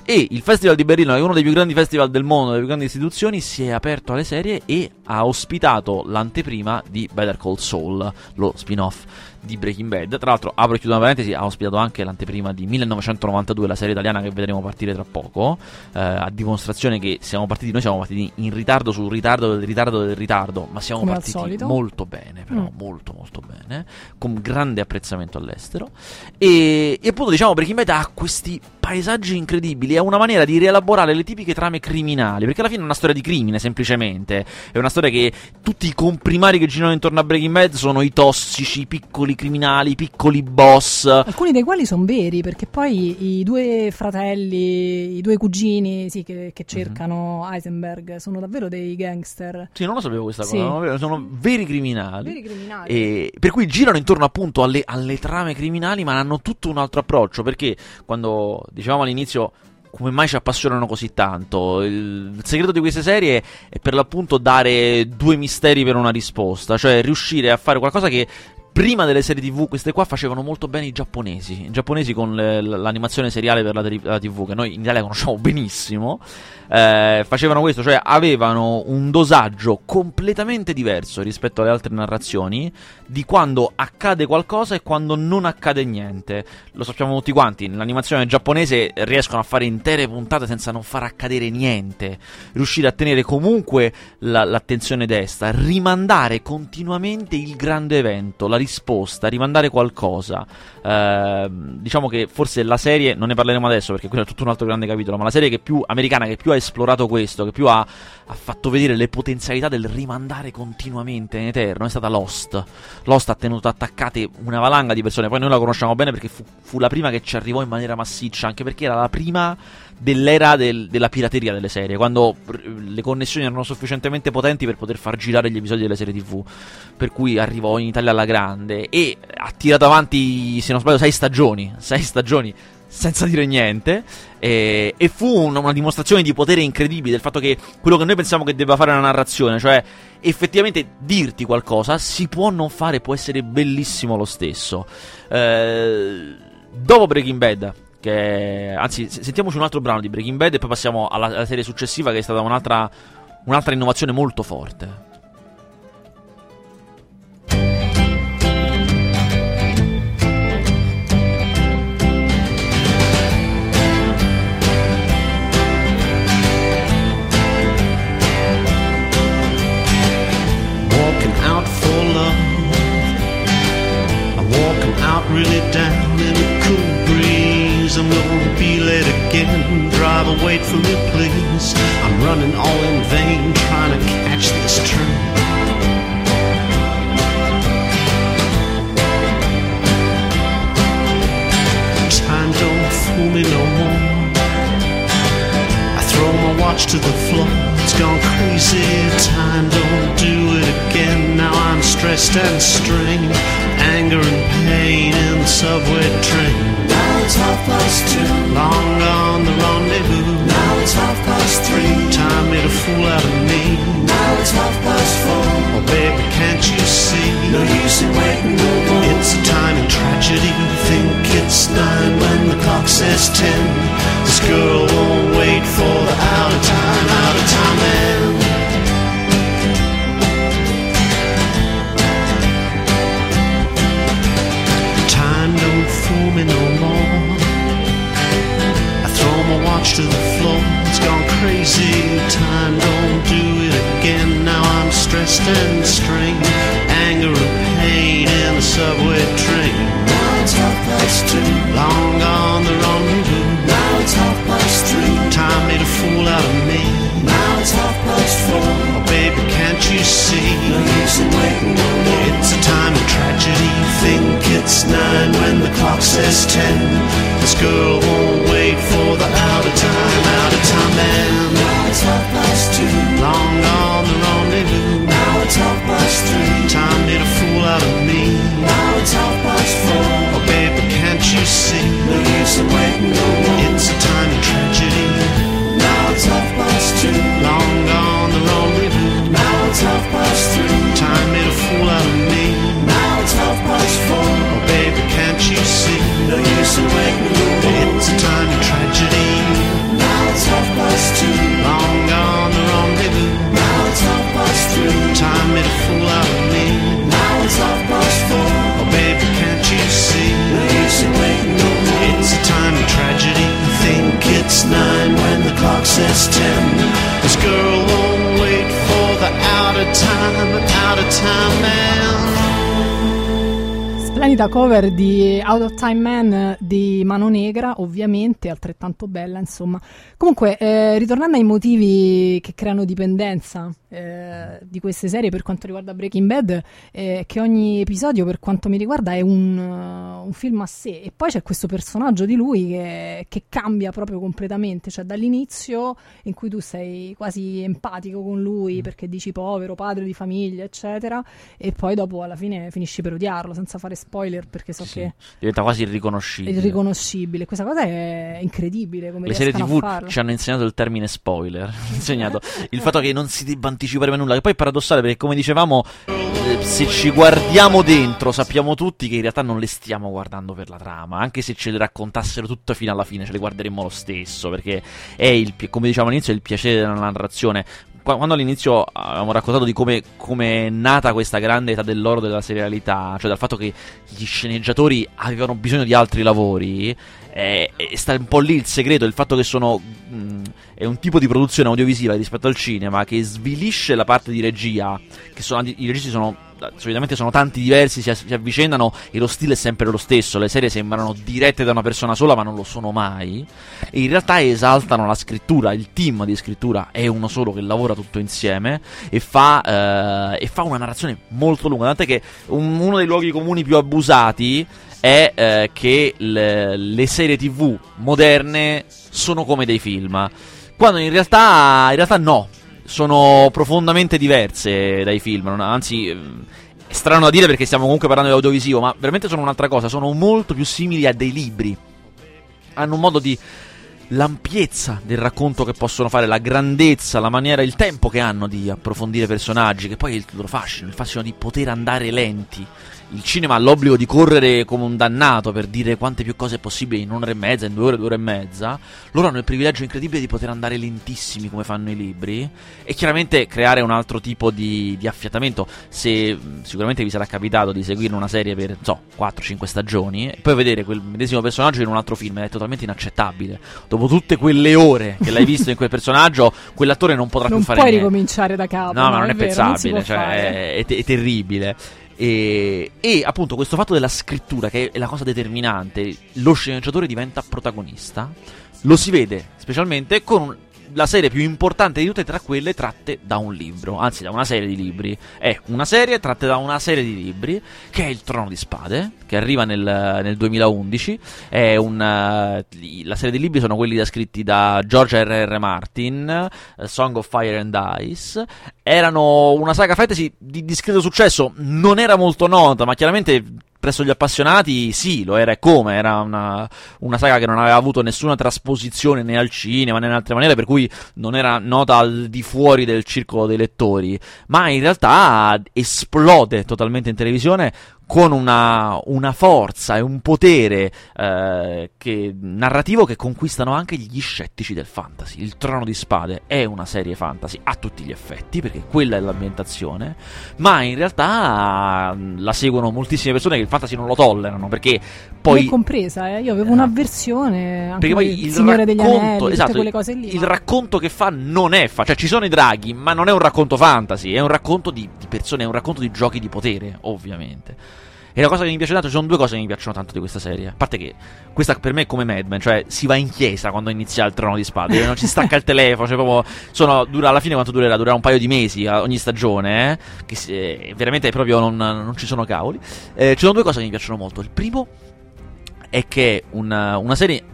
e il Festival di Berlino, che è uno dei più grandi festival del mondo, delle più grandi istituzioni, si è aperto alle serie e ha ospitato l'anteprima di Better Call Saul, lo spin-off di Breaking Bad. Tra l'altro, apro e chiudo una parentesi, ha ospitato anche l'anteprima di 1992, la serie italiana che vedremo partire tra poco, eh, a dimostrazione che siamo partiti, noi siamo partiti in ritardo sul ritardo del ritardo del ritardo, ma siamo Come partiti molto bene, però mm. molto molto bene, con grande apprezzamento all'estero. E, e appunto diciamo Breaking Bad ha questi paesaggi incredibili, è una maniera di rielaborare le tipiche trame criminali, perché alla fine è una storia di crimine semplicemente, è una storia che tutti i comprimari che girano intorno a Breaking Bad sono i tossici, i piccoli criminali, i piccoli boss. Alcuni dei quali sono veri, perché poi i due fratelli, i due cugini sì, che, che, cercano mm-hmm. Heisenberg sono davvero dei gangster. Sì, non lo sapevo questa sì. cosa, sono veri criminali. Veri criminali. E, per cui girano intorno appunto alle, alle trame criminali, ma hanno tutto un altro approccio, perché quando dicevamo all'inizio come mai ci appassionano così tanto. Il, segreto di queste serie è per l'appunto dare due misteri per una risposta, cioè riuscire a fare qualcosa che prima delle serie TV, queste qua facevano molto bene i giapponesi. I giapponesi con le, l'animazione seriale per la, la, TV, che noi in Italia conosciamo benissimo eh, facevano questo, cioè avevano un dosaggio completamente diverso rispetto alle altre narrazioni di quando accade qualcosa e quando non accade niente. Lo sappiamo tutti quanti, nell'animazione giapponese riescono a fare intere puntate senza non far accadere niente, riuscire a tenere comunque la, l'attenzione destra, rimandare continuamente il grande evento, la risposta, rimandare qualcosa. Eh, diciamo che forse la serie, non ne parleremo adesso perché quello è tutto un altro grande capitolo, ma la serie che più americana che più ha esplorato questo, che più ha, ha, fatto vedere le potenzialità del rimandare continuamente in eterno, è stata Lost. Lost ha tenuto attaccate una valanga di persone, poi noi la conosciamo bene perché fu, fu la prima che ci arrivò in maniera massiccia, anche perché era la prima dell'era del, della pirateria delle serie, quando le connessioni erano sufficientemente potenti per poter far girare gli episodi delle serie TV, per cui arrivò in Italia alla grande e ha tirato avanti, se non sbaglio, sei stagioni, sei stagioni senza dire niente. E, e fu una, una, dimostrazione di potere incredibile del fatto che quello che noi pensiamo che debba fare una narrazione, cioè effettivamente dirti qualcosa, si può non fare, può essere bellissimo lo stesso. Eh, dopo Breaking Bad, che, anzi, sentiamoci un altro brano di Breaking Bad e poi passiamo alla, alla serie successiva, che è stata un'altra, un'altra innovazione molto forte. really down Driver, wait for me, please. I'm running all in vain, trying to catch this train. Time don't fool me no more. I throw my watch to the floor. It's gone crazy. Time don't do it again. Now I'm stressed and strained anger and pain in the subway train. It's half past two. Long gone the rendezvous. Now it's half past three. Time made a fool out of me. Now it's half past four. Oh baby, can't you see? No use in waiting no more. It's a time in tragedy. Think it's nine when the clock says ten. This girl won't wait for the out of time, And strained. Anger and pain in the subway train. Now it's half past two. Long gone the rendezvous. Now it's half past three. Time made a fool out of me. Now it's half past four. Oh baby, can't you see? No use in waiting no more. It's a time of tragedy. Think it's nine when the clock says ten. This girl won't wait for the out of time, out of time man. Now it's half past two. Long gone the rendezvous. Now it's half past three. Time made a fool out of me. Now it's half past four. Oh baby, can't you see? No use in waiting no more. It's a time of tragedy. Now it's half past two. Long gone the rendezvous. Now it's half past three. Time made a fool out of me. Now it's half past four. Oh baby, can't you see? No use in waiting no more. It's a time of tragedy. Now it's half past two. Long gone the rendezvous. Now it's half past three. Time made a fool out of me. Now it's half past four. Oh baby, can't you see? No use in waiting no more. It's a time of tragedy. I Think it's nine when the clock says ten. This girl won't wait for the out of time, out of time man. Splendida cover di Out of Time Man di Mano Negra, ovviamente, altrettanto bella, insomma. Comunque, eh, ritornando ai motivi che creano dipendenza eh, di queste serie per quanto riguarda Breaking Bad, eh, che ogni episodio, per quanto mi riguarda, è un, uh, un film a sé. E poi c'è questo personaggio di lui che, che, cambia proprio completamente, cioè dall'inizio in cui tu sei quasi empatico con lui mm. perché dici povero, padre di famiglia, eccetera, e poi dopo alla fine finisci per odiarlo senza fare spoiler perché so sì. che diventa quasi irriconoscibile. Irriconoscibile. Questa cosa è incredibile. Come Le serie TV ci hanno insegnato il termine spoiler. insegnato il fatto che non si debba anticipare mai nulla. Che poi è paradossale perché, come dicevamo, eh, se ci guardiamo dentro, sappiamo tutti che in realtà non le stiamo guardando per la trama. Anche se ce le raccontassero tutte fino alla fine, ce le guarderemmo lo stesso. Perché è il, come dicevamo all'inizio, è il piacere della narrazione quando all'inizio avevamo raccontato di come, come, è nata questa grande età dell'oro della serialità, cioè dal fatto che gli sceneggiatori avevano bisogno di altri lavori, eh, sta un po' lì il segreto, il fatto che sono. Mh, è un tipo di produzione audiovisiva rispetto al cinema che svilisce la parte di regia, che sono, i registi sono solitamente sono tanti diversi, si, si, avvicendano e lo stile è sempre lo stesso. Le serie sembrano dirette da una persona sola, ma non lo sono mai. E in realtà esaltano la scrittura, il team di scrittura è uno solo che lavora tutto insieme e fa, eh, e fa una narrazione molto lunga. Tant'è che un, uno dei luoghi comuni più abusati è eh, che le, le serie tv moderne sono come dei film. Quando in realtà, in realtà no, sono profondamente diverse dai film, anzi ehm, è strano da dire perché stiamo comunque parlando di audiovisivo, ma veramente sono un'altra cosa, sono molto più simili a dei libri. Hanno un modo di l'ampiezza del racconto che possono fare, la grandezza, la maniera, il tempo che hanno di approfondire personaggi, che poi è il loro fascino, il fascino di poter andare lenti il cinema ha l'obbligo di correre come un dannato per dire quante più cose è possibile in un'ora e mezza, in due ore, due ore e mezza. Loro hanno il privilegio incredibile di poter andare lentissimi come fanno i libri e chiaramente creare un altro tipo di, di affiatamento. Se sicuramente vi sarà capitato di seguire una serie per, so, 4-5 stagioni e poi vedere quel medesimo personaggio in un altro film è totalmente inaccettabile. Dopo tutte quelle ore che l'hai visto in quel personaggio, quell'attore non potrà non più fare niente. Non puoi ricominciare da capo. No, ma non è, è vero, pensabile, non cioè, è, è, è terribile. E, e, appunto questo fatto della scrittura, che è la cosa determinante, lo sceneggiatore diventa protagonista, lo si vede specialmente con la serie più importante di tutte tra quelle tratte da un libro, anzi da una serie di libri. È una serie tratte da una serie di libri che è Il Trono di Spade, che arriva nel, nel 2011. È un, uh, la serie di libri sono quelli scritti da George R.R. Martin, uh, Song of Fire and Ice. Erano una saga fantasy di discreto successo, non era molto nota, ma chiaramente presso gli appassionati sì, lo era e come, era una, una, saga che non aveva avuto nessuna trasposizione né al cinema né in altre maniere, per cui non era nota al di fuori del circolo dei lettori, ma in realtà esplode totalmente in televisione con una, una, forza e un potere eh, che, narrativo che conquistano anche gli scettici del fantasy. Il Trono di Spade è una serie fantasy a tutti gli effetti, perché quella è l'ambientazione, ma in realtà la seguono moltissime persone che il fantasy non lo tollerano, perché poi... L'ho compresa, eh? io avevo eh, un'avversione anche perché poi il Signore racconto, degli Anelli, esatto, quelle cose lì. Il ma... racconto che fa non è fa, cioè ci sono i draghi, ma non è un racconto fantasy, è un racconto di, di persone, è un racconto di giochi di potere, ovviamente. E la cosa che mi piace tanto, ci sono due cose che mi piacciono tanto di questa serie. A parte che questa per me è come Mad Men, cioè si va in chiesa quando inizia il trono di spade, non ci stacca il telefono, cioè proprio sono, dura, alla fine quanto durerà? Durerà un paio di mesi ogni stagione, eh, che si, eh, veramente proprio non, non, ci sono cavoli. Eh, ci sono due cose che mi piacciono molto. Il primo è che una, una serie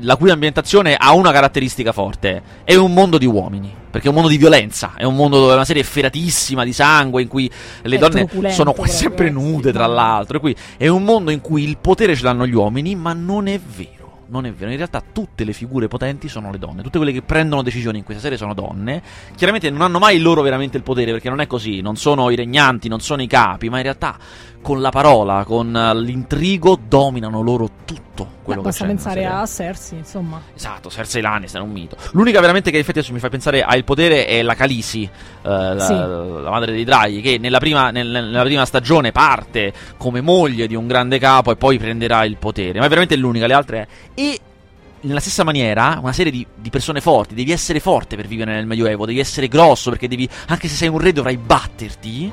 la cui ambientazione ha una caratteristica forte, è un mondo di uomini, perché è un mondo di violenza, è un mondo dove è una serie efferatissima di sangue in cui le è donne sono proprio, sempre nude tra l'altro, e qui è un mondo in cui il potere ce l'hanno gli uomini, ma non è vero non è vero. In realtà tutte le figure potenti sono le donne. Tutte quelle che prendono decisioni in questa serie sono donne. Chiaramente non hanno mai loro veramente il potere, perché non è così. Non sono i regnanti, non sono i capi, ma in realtà con la parola, con eh, l'intrigo, dominano loro tutto quello Beh, che basta pensare a Cersei, insomma. Esatto, Cersei Lannister è un mito. L'unica veramente che in effetti mi fa pensare ha il potere è la Khaleesi, eh, la, sì. la, madre dei draghi, che nella prima, nel, nella prima, stagione parte come moglie di un grande capo e poi prenderà il potere. Ma è veramente l'unica, le altre... E nella stessa maniera, una serie di, di, persone forti, devi essere forte per vivere nel Medioevo, devi essere grosso perché devi, anche se sei un re dovrai batterti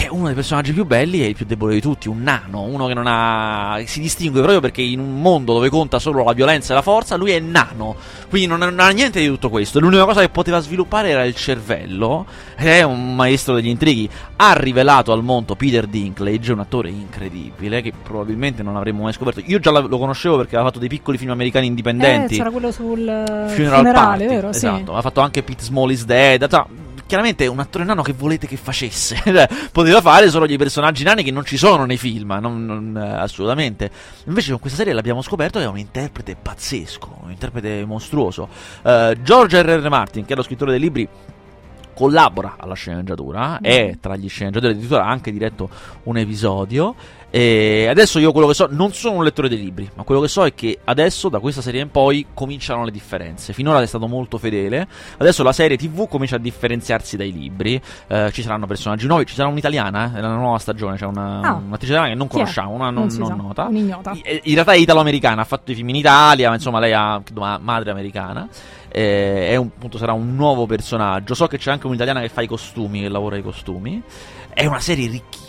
è uno dei personaggi più belli e il più debole di tutti, un nano, uno che non ha. si distingue proprio perché in un mondo dove conta solo la violenza e la forza, lui è nano. Quindi non, non ha niente di tutto questo. L'unica cosa che poteva sviluppare era il cervello. Ed è un maestro degli intrighi. Ha rivelato al mondo Peter Dinklage, un attore incredibile che probabilmente non avremmo mai scoperto. Io già lo conoscevo perché aveva fatto dei piccoli film americani indipendenti. Eh, c'era quello sul Funeral, funerale, Party, vero? Esatto, sì. ha fatto anche Pete Small is Dead. Cioè, chiaramente un attore nano che volete che facesse? Cioè, poteva fare solo dei personaggi nani che non ci sono nei film, non, non, eh, assolutamente. Invece con questa serie l'abbiamo scoperto che è un interprete pazzesco, un interprete mostruoso. Uh, George R.R. Martin, che è lo scrittore dei libri, collabora alla sceneggiatura, è tra gli sceneggiatori addirittura ha anche diretto un episodio. E adesso io quello che so, non sono un lettore dei libri, ma quello che so è che adesso da questa serie in poi cominciano le differenze. Finora è stato molto fedele, adesso la serie TV comincia a differenziarsi dai libri. Eh, ci saranno personaggi nuovi, ci sarà un'italiana, eh, nella nuova stagione, c'è una, ah, un'attrice italiana che non conosciamo, una non, non, non nota. Un'ignota. In realtà è italo-americana, ha fatto i film in Italia, ma insomma lei ha madre americana. Eh, un, appunto, sarà un nuovo personaggio. So che c'è anche un'italiana che fa i costumi, che lavora i costumi. È una serie ricchissima,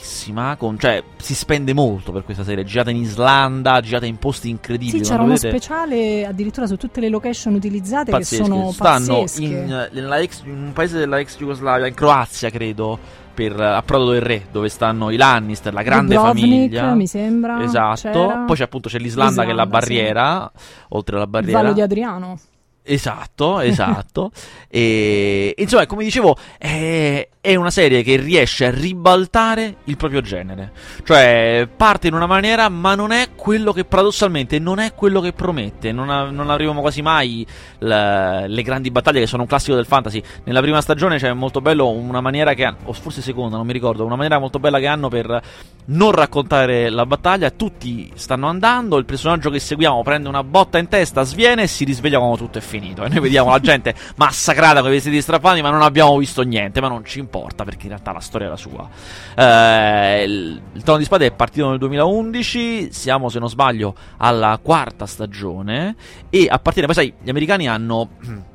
con, cioè si spende molto per questa serie, girata in Islanda, girata in posti incredibili. Sì, c'era uno vedete... speciale addirittura su tutte le location utilizzate pazzesche. che sono Stanno in, ex, in, un paese della ex Jugoslavia, in Croazia credo, per Approdo del Re, dove stanno i Lannister, la grande Dubrovnik, famiglia. mi sembra. Esatto. c'era. Poi c'è appunto c'è l'Islanda, che è la Islanda, barriera, oltre alla Il barriera. Vallo di Adriano. Esatto, esatto. e insomma, come dicevo, è, è una serie che riesce a ribaltare il proprio genere. Cioè, parte in una maniera, ma non è quello che paradossalmente non è quello che promette. Non, a- non avremo quasi mai la- le grandi battaglie che sono un classico del fantasy. Nella prima stagione c'è molto bello una maniera che hanno, o forse seconda, non mi ricordo, una maniera molto bella che hanno per non raccontare la battaglia. Tutti stanno andando, il personaggio che seguiamo prende una botta in testa, sviene e si risveglia quando tutto è finito. E noi vediamo la gente massacrata con i vestiti strappati, ma non abbiamo visto niente, ma non ci importa perché in realtà la storia è la sua. Eh, il, il Trono di Spade è partito nel 2011, siamo se non sbaglio alla quarta stagione e a partire, poi sai, gli americani hanno...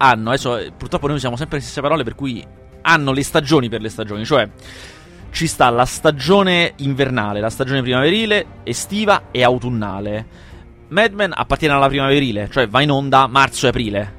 hanno, adesso eh, purtroppo noi usiamo sempre le stesse parole per cui hanno le stagioni per le stagioni, cioè ci sta la stagione invernale, la stagione primaverile, estiva e autunnale. Mad Men appartiene alla primaverile, cioè va in onda marzo e aprile.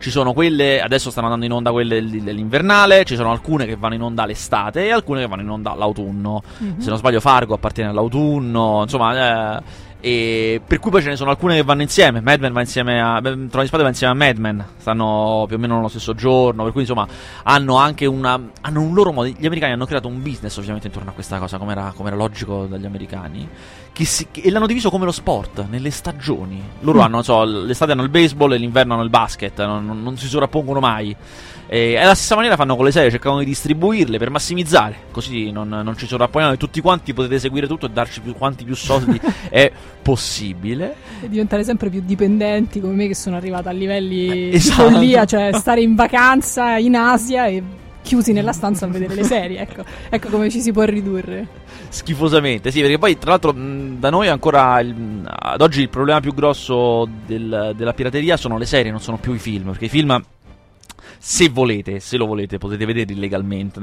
Ci sono quelle, adesso stanno andando in onda quelle del- dell'invernale, ci sono alcune che vanno in onda l'estate e alcune che vanno in onda l'autunno. Mhm. Se non sbaglio Fargo appartiene all'autunno, insomma... eh, e per cui poi ce ne sono alcune che vanno insieme. Mad Men va insieme a. Trono di Spade va insieme a Mad Men. Stanno più o meno nello stesso giorno. Per cui, insomma, hanno anche una. Hanno un loro modo. Gli americani hanno creato un business, ovviamente, intorno a questa cosa, come era, come era logico dagli americani. Che si- che- e l'hanno diviso come lo sport, nelle stagioni. Loro Mm. hanno, non so, l'estate hanno il baseball e l'inverno hanno il basket. Non- non si sovrappongono mai. E alla stessa maniera fanno con le serie, cercano di distribuirle per massimizzare, così non, non ci sovrapponiamo e tutti quanti potete seguire tutto e darci più, quanti più soldi è possibile. E diventare sempre più dipendenti come me che sono arrivata a livelli Eh, di esatto. follia, cioè stare in vacanza in Asia e chiusi nella stanza a vedere le serie. Ecco, ecco come ci si può ridurre. Schifosamente, sì, perché poi tra l'altro mh, da noi ancora il- ad oggi il problema più grosso del- della pirateria sono le serie, non sono più i film, perché i film se volete, se lo volete, potete vederli legalmente,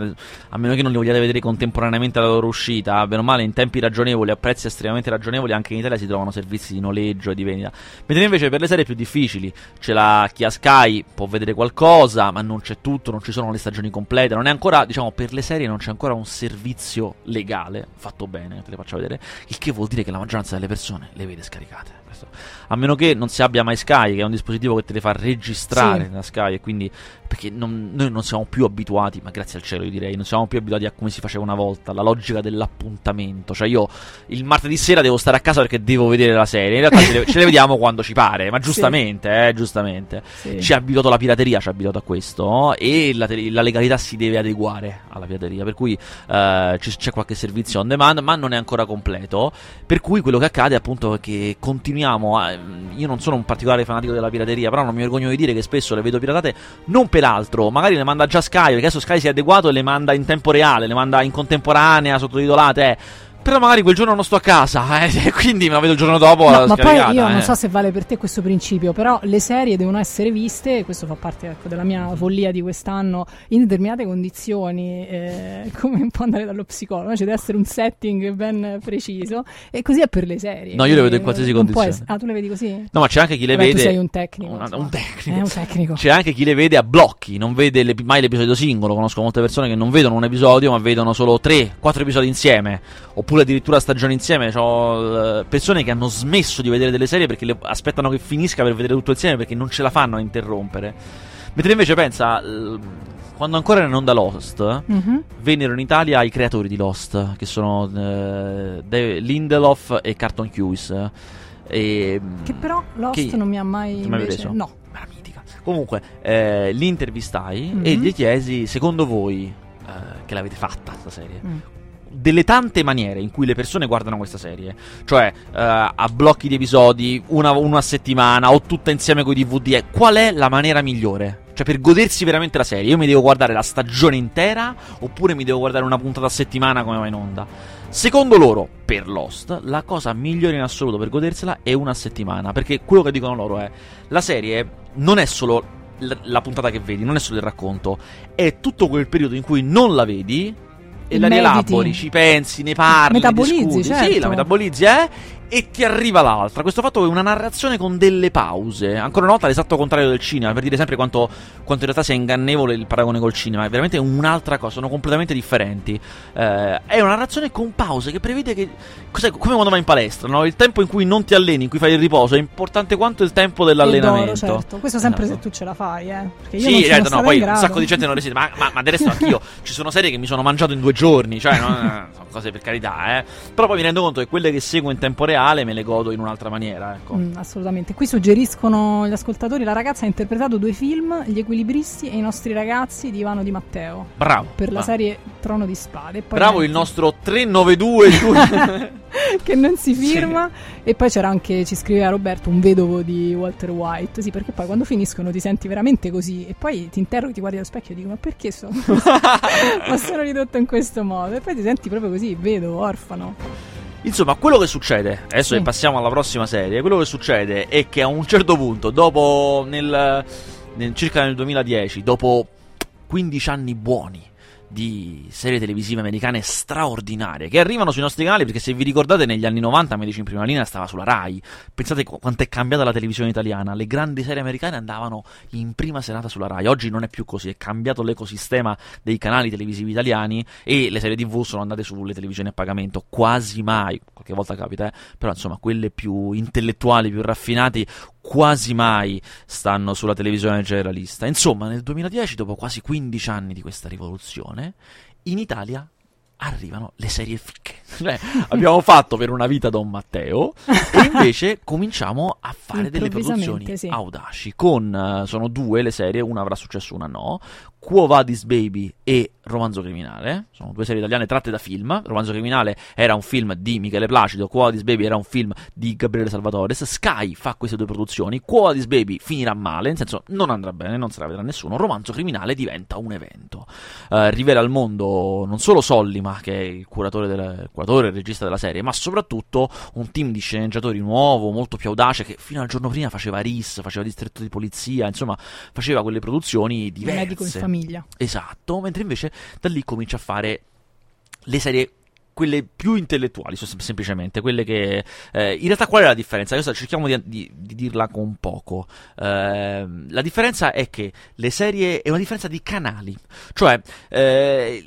a meno che non li vogliate vedere contemporaneamente alla loro uscita, bene o male in tempi ragionevoli, a prezzi estremamente ragionevoli, anche in Italia si trovano servizi di noleggio e di vendita. Mentre invece per le serie più difficili, ce l'ha chi ha Sky, può vedere qualcosa, ma non c'è tutto, non ci sono le stagioni complete, non è ancora, diciamo, per le serie non c'è ancora un servizio legale fatto bene, te le faccio vedere, il che vuol dire che la maggioranza delle persone le vede scaricate. Questo- A meno che non si abbia mai Sky, che è un dispositivo che te le fa registrare Sì. da Sky e quindi perché non- noi non siamo più abituati, ma grazie al cielo io direi, non siamo più abituati a come si faceva una volta, la logica dell'appuntamento. Cioè io il martedì sera devo stare a casa perché devo vedere la serie, in realtà ce le, ce le vediamo quando ci pare, ma Sì. giustamente, eh, giustamente. Sì. Ci ha abituato la pirateria, ci ha abituato a questo e la, la legalità si deve adeguare alla pirateria, per cui eh, c'è qualche servizio on demand, ma non è ancora completo, per cui quello che accade appunto è che continuiamo a... Io non sono un particolare fanatico della pirateria, però non mi vergogno di dire che spesso le vedo piratate non per altro, magari le manda già Sky, perché adesso Sky si è adeguato e le manda in tempo reale, le manda in contemporanea, sottotitolate, eh. Però magari quel giorno non sto a casa, eh, quindi me la vedo il giorno dopo. No, ma poi io non eh. so se vale per te questo principio, però le serie devono essere viste, questo fa parte ecco, della mia follia di quest'anno, in determinate condizioni, eh, come un po' andare dallo psicologo, ci deve essere un setting ben preciso, e così è per le serie. No, io le vedo in qualsiasi non condizione. ess- ah, tu le vedi così? No, ma c'è anche chi le Vabbè, tu vede. sei un tecnico, Una- un tecnico. Un tecnico. C'è anche chi le vede a blocchi, non vede l'ep- mai l'episodio singolo. Conosco molte persone che non vedono un episodio, ma vedono solo 3-4 episodi insieme. Oppure addirittura stagioni insieme. Ho persone che hanno smesso di vedere delle serie perché le- aspettano che finisca per vedere tutto insieme perché non ce la fanno a interrompere. Mentre invece pensa, quando ancora era in onda Lost, Mhm. vennero in Italia i creatori di Lost, che sono eh, Lindelof e Carton Hughes. E, Che però Lost che- non mi ha mai, hai mai invece- preso? No. Mitica. Comunque, eh, li intervistai Mhm. e gli chiesi, secondo voi, eh, che l'avete fatta questa serie? Mm. Delle tante maniere in cui le persone guardano questa serie, cioè eh, a blocchi di episodi, una, uno a settimana o tutta insieme con i DVD, eh, qual è la maniera migliore? Cioè, per godersi veramente la serie, io mi devo guardare la stagione intera oppure mi devo guardare una puntata a settimana come va in onda? Secondo loro, per Lost, la cosa migliore in assoluto per godersela è una settimana. Perché quello che dicono loro è: la serie non è solo la puntata che vedi, non è solo il racconto, è tutto quel periodo in cui non la vedi e la rielabori, ci pensi, ne parli, metabolizzi, discuti. certo. Sì, la metabolizzi, eh? E ti arriva l'altra. Questo fatto è una narrazione con delle pause. Ancora una volta l'esatto contrario del cinema, per dire sempre quanto, quanto in realtà sia ingannevole il paragone col cinema. È veramente un'altra cosa, sono completamente differenti. Eh, è una narrazione con pause che prevede che. Cos'è, come quando vai in palestra, no? Il tempo in cui non ti alleni, in cui fai il riposo, è importante quanto il tempo dell'allenamento. D'oro, certo. Questo sempre Esatto. se tu ce la fai, eh. Perché io Sì, certo, no, poi un sacco di gente non resiste, ma, ma, ma del resto anch'io. Ci sono serie che mi sono mangiato in due giorni, cioè, no, no, sono cose per carità, eh. Però poi mi rendo conto che quelle che seguo in tempo reale me le godo in un'altra maniera, ecco. Mm, assolutamente. Qui suggeriscono gli ascoltatori: la ragazza ha interpretato due film, Gli equilibristi e i nostri ragazzi di Ivano Di Matteo. Bravo. Per la bravo. serie Trono di Spade. Poi Bravo il nostro 392 che non si firma. E poi c'era anche, ci scriveva Roberto, un vedovo di Walter White. Sì, perché poi quando finiscono ti senti veramente così. E poi ti interroghi, ti guardi allo specchio e dico: Ma perché sono, ma sono ridotto in questo modo? E poi ti senti proprio così, vedovo, orfano. Insomma, quello che succede, adesso Sì. che passiamo alla prossima serie, quello che succede è che a un certo punto, dopo nel, nel- circa nel 2010, dopo 15 anni buoni di serie televisive americane straordinarie che arrivano sui nostri canali perché se vi ricordate negli anni 90 Medici in prima linea stava sulla Rai. Pensate qu- quanto è cambiata la televisione italiana. Le grandi serie americane andavano in prima serata sulla Rai. Oggi non è più così è cambiato l'ecosistema dei canali televisivi italiani e le serie tv sono andate sulle televisioni a pagamento. Quasi mai qualche volta capita eh? però insomma quelle più intellettuali più raffinati quasi mai stanno sulla televisione generalista. Insomma, nel 2010, dopo quasi 15 anni di questa rivoluzione, in Italia arrivano le serie ficche. Cioè, abbiamo fatto per una vita Don Matteo e invece cominciamo a fare delle produzioni sì. audaci. Con, eh, sono due le serie, una avrà successo, una no. Quo Vadis Baby e Romanzo Criminale. Sono due serie italiane tratte da film. Romanzo Criminale era un film di Michele Placido, Quo Vadis Baby era un film di Gabriele Salvatores. Sky fa queste due produzioni. Quo Vadis Baby finirà male, nel senso non andrà bene, non se la vedrà nessuno. Romanzo Criminale diventa un evento. Eh, rivela al mondo non solo Sollima, che è il curatore, del, il curatore il regista della serie, ma soprattutto un team di sceneggiatori nuovo, molto più audace, che fino al giorno prima faceva RIS, faceva Distretto di Polizia, insomma, faceva quelle produzioni diverse. medico in famiglia. Esatto, mentre invece da lì comincia a fare le serie quelle più intellettuali, so- semplicemente, quelle che... eh, in realtà qual è la differenza? Adesso cerchiamo di, di- di dirla con poco. Ehm, la differenza è che le serie... è una differenza di canali. Cioè, eh,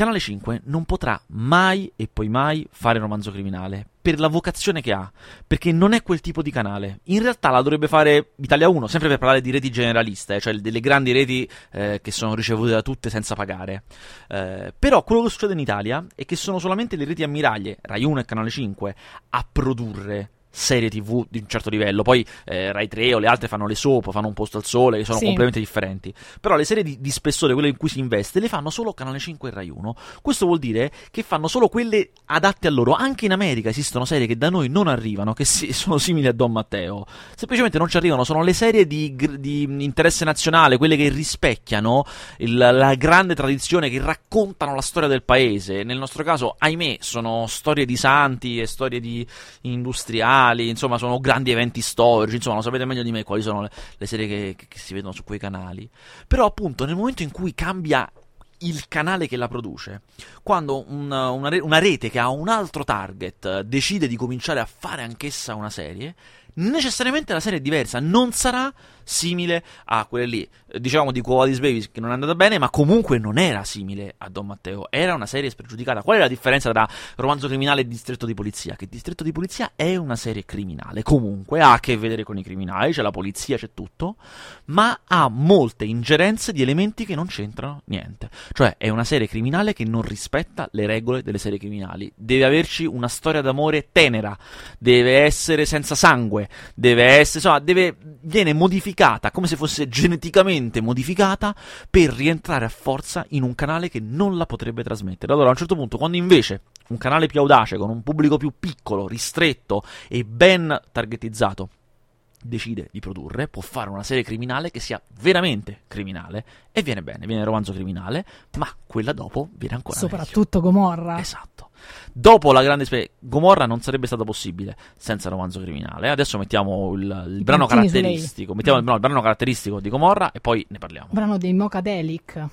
Canale 5 non potrà mai e poi mai fare romanzo criminale per la vocazione che ha, perché non è quel tipo di canale. In realtà la dovrebbe fare Italia 1, sempre per parlare di reti generaliste, cioè delle grandi reti eh, che sono ricevute da tutte senza pagare. Eh, però quello che succede in Italia è che sono solamente le reti ammiraglie, Rai 1 e Canale 5, a produrre serie tv di un certo livello. Poi eh, Rai 3 o le altre fanno le soap, fanno un posto al sole, che sono Sì. completamente differenti. Però le serie di, di spessore, quelle in cui si investe, le fanno solo Canale 5 e Rai 1. Questo vuol dire che fanno solo quelle adatte a loro. Anche in America esistono serie che da noi non arrivano, che si- sono simili a Don Matteo. Semplicemente non ci arrivano, sono le serie di, di interesse nazionale, quelle che rispecchiano il- la grande tradizione, che raccontano la storia del paese. Nel nostro caso, ahimè, sono storie di santi e storie di industriali, insomma, sono grandi eventi storici. Insomma, lo sapete meglio di me quali sono le, le serie che, che- che si vedono su quei canali. Però, appunto, nel momento in cui cambia il canale che la produce, quando una, una una rete che ha un altro target eh, decide di cominciare a fare anch'essa una serie, necessariamente la serie è diversa, non sarà simile a quelle lì. Dicevamo di Quo Vadis Babies che non è andata bene, ma comunque non era simile a Don Matteo, era una serie spregiudicata. Qual è la differenza tra romanzo criminale e distretto di polizia? Che distretto di polizia è una serie criminale, comunque ha a che vedere con i criminali, c'è la polizia, c'è tutto, ma ha molte ingerenze di elementi che non c'entrano niente. Cioè è una serie criminale che non rispetta le regole delle serie criminali. Deve averci una storia d'amore tenera, deve essere senza sangue, deve essere, insomma, deve, viene modificata come se fosse geneticamente modificata per rientrare a forza in un canale che non la potrebbe trasmettere. Allora a un certo punto, quando invece un canale più audace, con un pubblico più piccolo, ristretto e ben targetizzato, decide di produrre, può fare una serie criminale che sia veramente criminale e viene bene, viene romanzo criminale, ma quella dopo viene ancora meglio. Soprattutto Gomorra. Esatto. Dopo la grande spe- Gomorra non sarebbe stata possibile senza romanzo criminale. Adesso mettiamo il, il brano lei. caratteristico. Mettiamo il, no, il brano caratteristico di Gomorra e poi ne parliamo. Brano dei Mocadelic.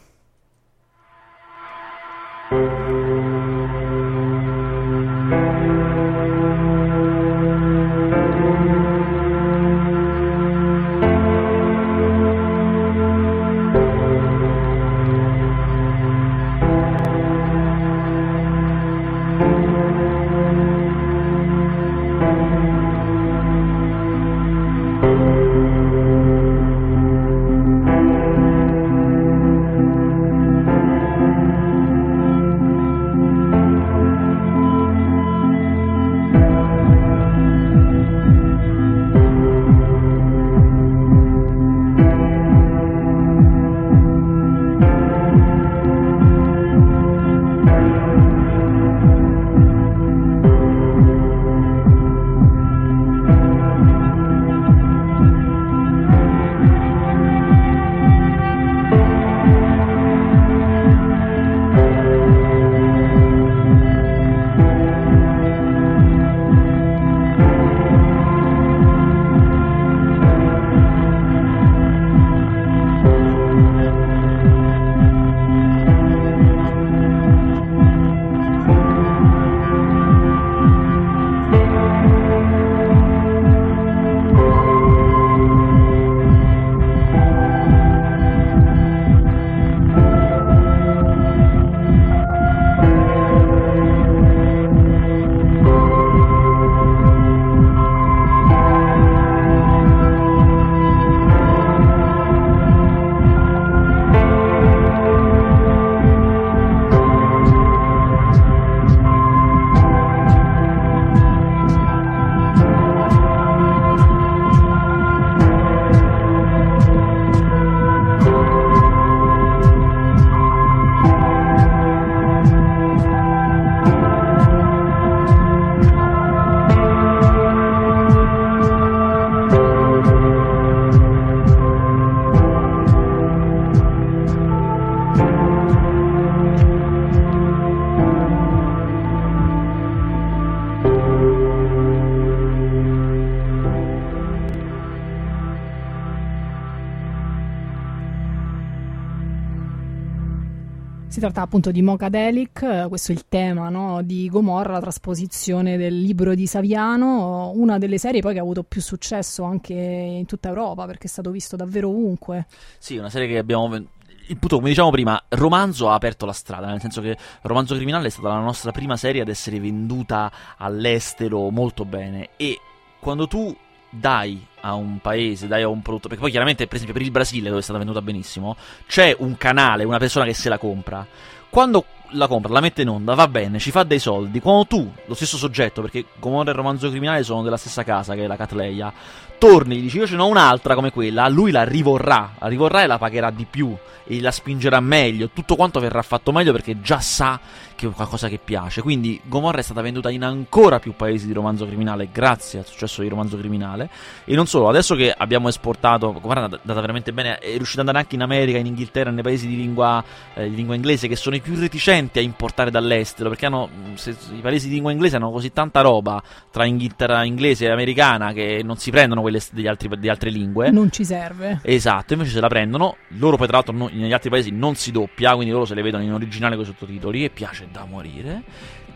Tratta appunto di Mocadelic, eh, questo è il tema no, di Gomorra, la trasposizione del libro di Saviano, una delle serie poi che ha avuto più successo anche in tutta Europa perché è stato visto davvero ovunque. Sì, una serie che abbiamo il punto, come diciamo prima, romanzo ha aperto la strada, nel senso che Romanzo Criminale è stata la nostra prima serie ad essere venduta all'estero molto bene e quando tu dai a un paese, dai a un prodotto, perché poi chiaramente per esempio per il Brasile dove è stata venduta benissimo, c'è un canale, una persona che se la compra. Quando la compra, la mette in onda, va bene, ci fa dei soldi. Quando tu, lo stesso soggetto, perché Gomorra e il romanzo criminale sono della stessa casa che è la Catleia, torni, gli dici io ce n'ho un'altra come quella, lui la rivorrà, la rivorrà e la pagherà di più e la spingerà meglio, tutto quanto verrà fatto meglio perché già sa che è qualcosa che piace. Quindi Gomorra è stata venduta in ancora più paesi di romanzo criminale grazie al successo di romanzo criminale. E non solo, adesso che abbiamo esportato, Gomorra è andata veramente bene, è riuscita ad andare anche in America, in Inghilterra, nei paesi di lingua, eh, di lingua inglese che sono i più reticenti a importare dall'estero, perché hanno, se, i paesi di lingua inglese hanno così tanta roba tra Inghilterra inglese e americana che non si prendono quelle degli altri, di altre lingue. Non ci serve. Esatto, invece se la prendono, loro poi tra l'altro no, negli altri paesi non si doppia, quindi loro se le vedono in originale con i sottotitoli e piace da morire.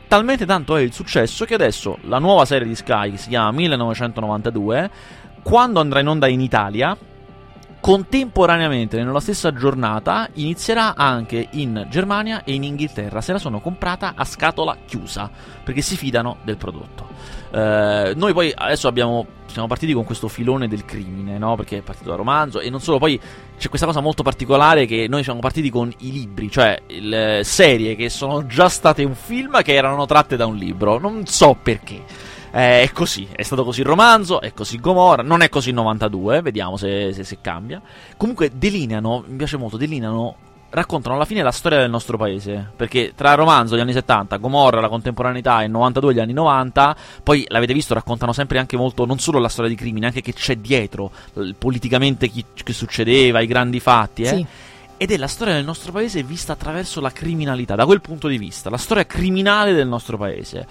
Talmente tanto è il successo che adesso la nuova serie di Sky, che si chiama 1992, quando andrà in onda in Italia, contemporaneamente, nella stessa giornata, inizierà anche in Germania e in Inghilterra. Se la sono comprata a scatola chiusa, perché si fidano del prodotto. Eh, noi poi adesso abbiamo, siamo partiti con questo filone del crimine, no? Perché è partito da romanzo e non solo, poi c'è questa cosa molto particolare che noi siamo partiti con i libri, cioè le serie che sono già state un film che erano tratte da un libro, non so perché. Eh, è così, è stato così il romanzo, è così Gomorra, non è così il 92, vediamo se, se, se cambia. Comunque delineano, mi piace molto, delineano raccontano alla fine la storia del nostro paese. Perché tra il romanzo degli anni 70, Gomorra, la contemporaneità e il 92 gli anni 90, poi l'avete visto, raccontano sempre anche molto, non solo la storia di crimine, anche che c'è dietro, politicamente chi, che succedeva, i grandi fatti, eh. Sì. Ed è la storia del nostro paese vista attraverso la criminalità, da quel punto di vista, la storia criminale del nostro paese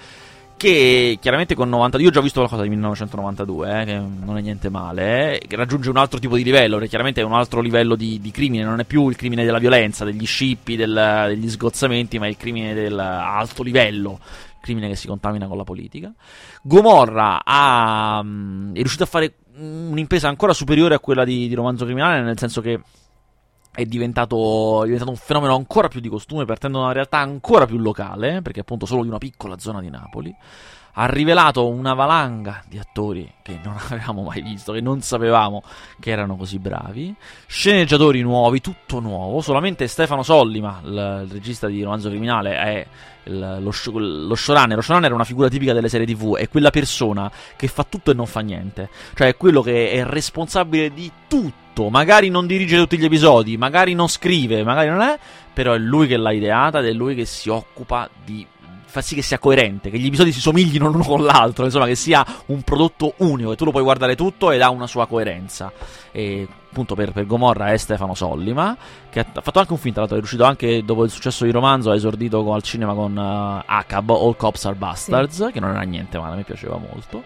che chiaramente con 92 io ho già visto qualcosa di 1992 eh, che non è niente male eh, raggiunge un altro tipo di livello chiaramente è un altro livello di, di crimine non è più il crimine della violenza degli scippi del, degli sgozzamenti ma il crimine del alto livello crimine che si contamina con la politica. Gomorra ha, mm, è riuscito a fare un'impresa ancora superiore a quella di, di romanzo criminale nel senso che è diventato, è diventato, un fenomeno ancora più di costume, partendo da una realtà ancora più locale, perché appunto solo di una piccola zona di Napoli. Ha rivelato una valanga di attori che non avevamo mai visto, che non sapevamo che erano così bravi. Sceneggiatori nuovi, tutto nuovo. Solamente Stefano Sollima, il, il regista di Romanzo Criminale, è il, lo, lo showrunner. Lo showrunner è una figura tipica delle serie TV, è quella persona che fa tutto e non fa niente. Cioè è quello che è responsabile di tutto. Magari non dirige tutti gli episodi, magari non scrive, magari non è, però è lui che l'ha ideata ed è lui che si occupa di fa sì che sia coerente, che gli episodi si somiglino l'uno con l'altro, insomma, che sia un prodotto unico, che tu lo puoi guardare tutto ed ha una sua coerenza. E appunto per, per Gomorra è Stefano Sollima, che ha fatto anche un film, tra l'altro è riuscito anche dopo il successo di romanzo, ha esordito al cinema con uh, ACAB, All Cops Are Bastards, sì. che non era niente male, mi piaceva molto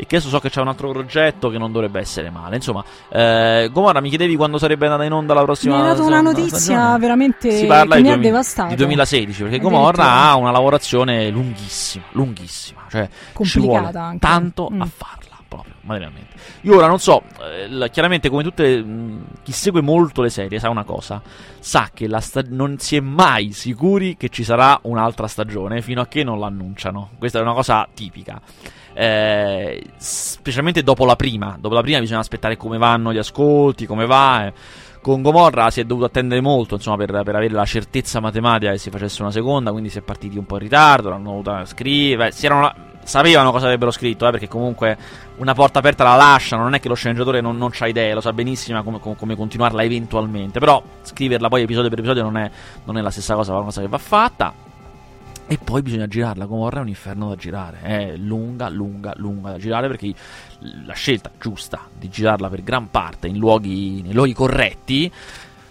e che adesso so che c'è un altro progetto che non dovrebbe essere male. Insomma, eh, Gomorra, mi chiedevi quando sarebbe andata in onda la prossima Mi hai dato una notizia stagione? veramente si parla che mi ha devastato. Di 2016, perché Gomorra ha una lavorazione lunghissima, lunghissima, cioè complicata anche. tanto mm. a farla proprio, materialmente. Io ora non so, eh, chiaramente come tutte mh, chi segue molto le serie sa una cosa, sa che sta- non si è mai sicuri che ci sarà un'altra stagione fino a che non l'annunciano. Questa è una cosa tipica. Eh, specialmente dopo la prima. Dopo la prima bisogna aspettare come vanno gli ascolti, come va. Eh. Con Gomorra si è dovuto attendere molto insomma, per, per, avere la certezza matematica che si facesse una seconda, quindi si è partiti un po' in ritardo, l'hanno dovuta scrivere, erano, sapevano cosa avrebbero scritto, eh, perché comunque una porta aperta la lasciano, non è che lo sceneggiatore non, non ha idee, lo sa benissimo come, come, come, continuarla eventualmente, però scriverla poi episodio per episodio non è, non è la stessa cosa, è una cosa che va fatta. E poi bisogna girarla. Gomorra è un inferno da girare. È lunga, lunga, lunga da girare perché la scelta giusta di girarla per gran parte in luoghi, nei luoghi corretti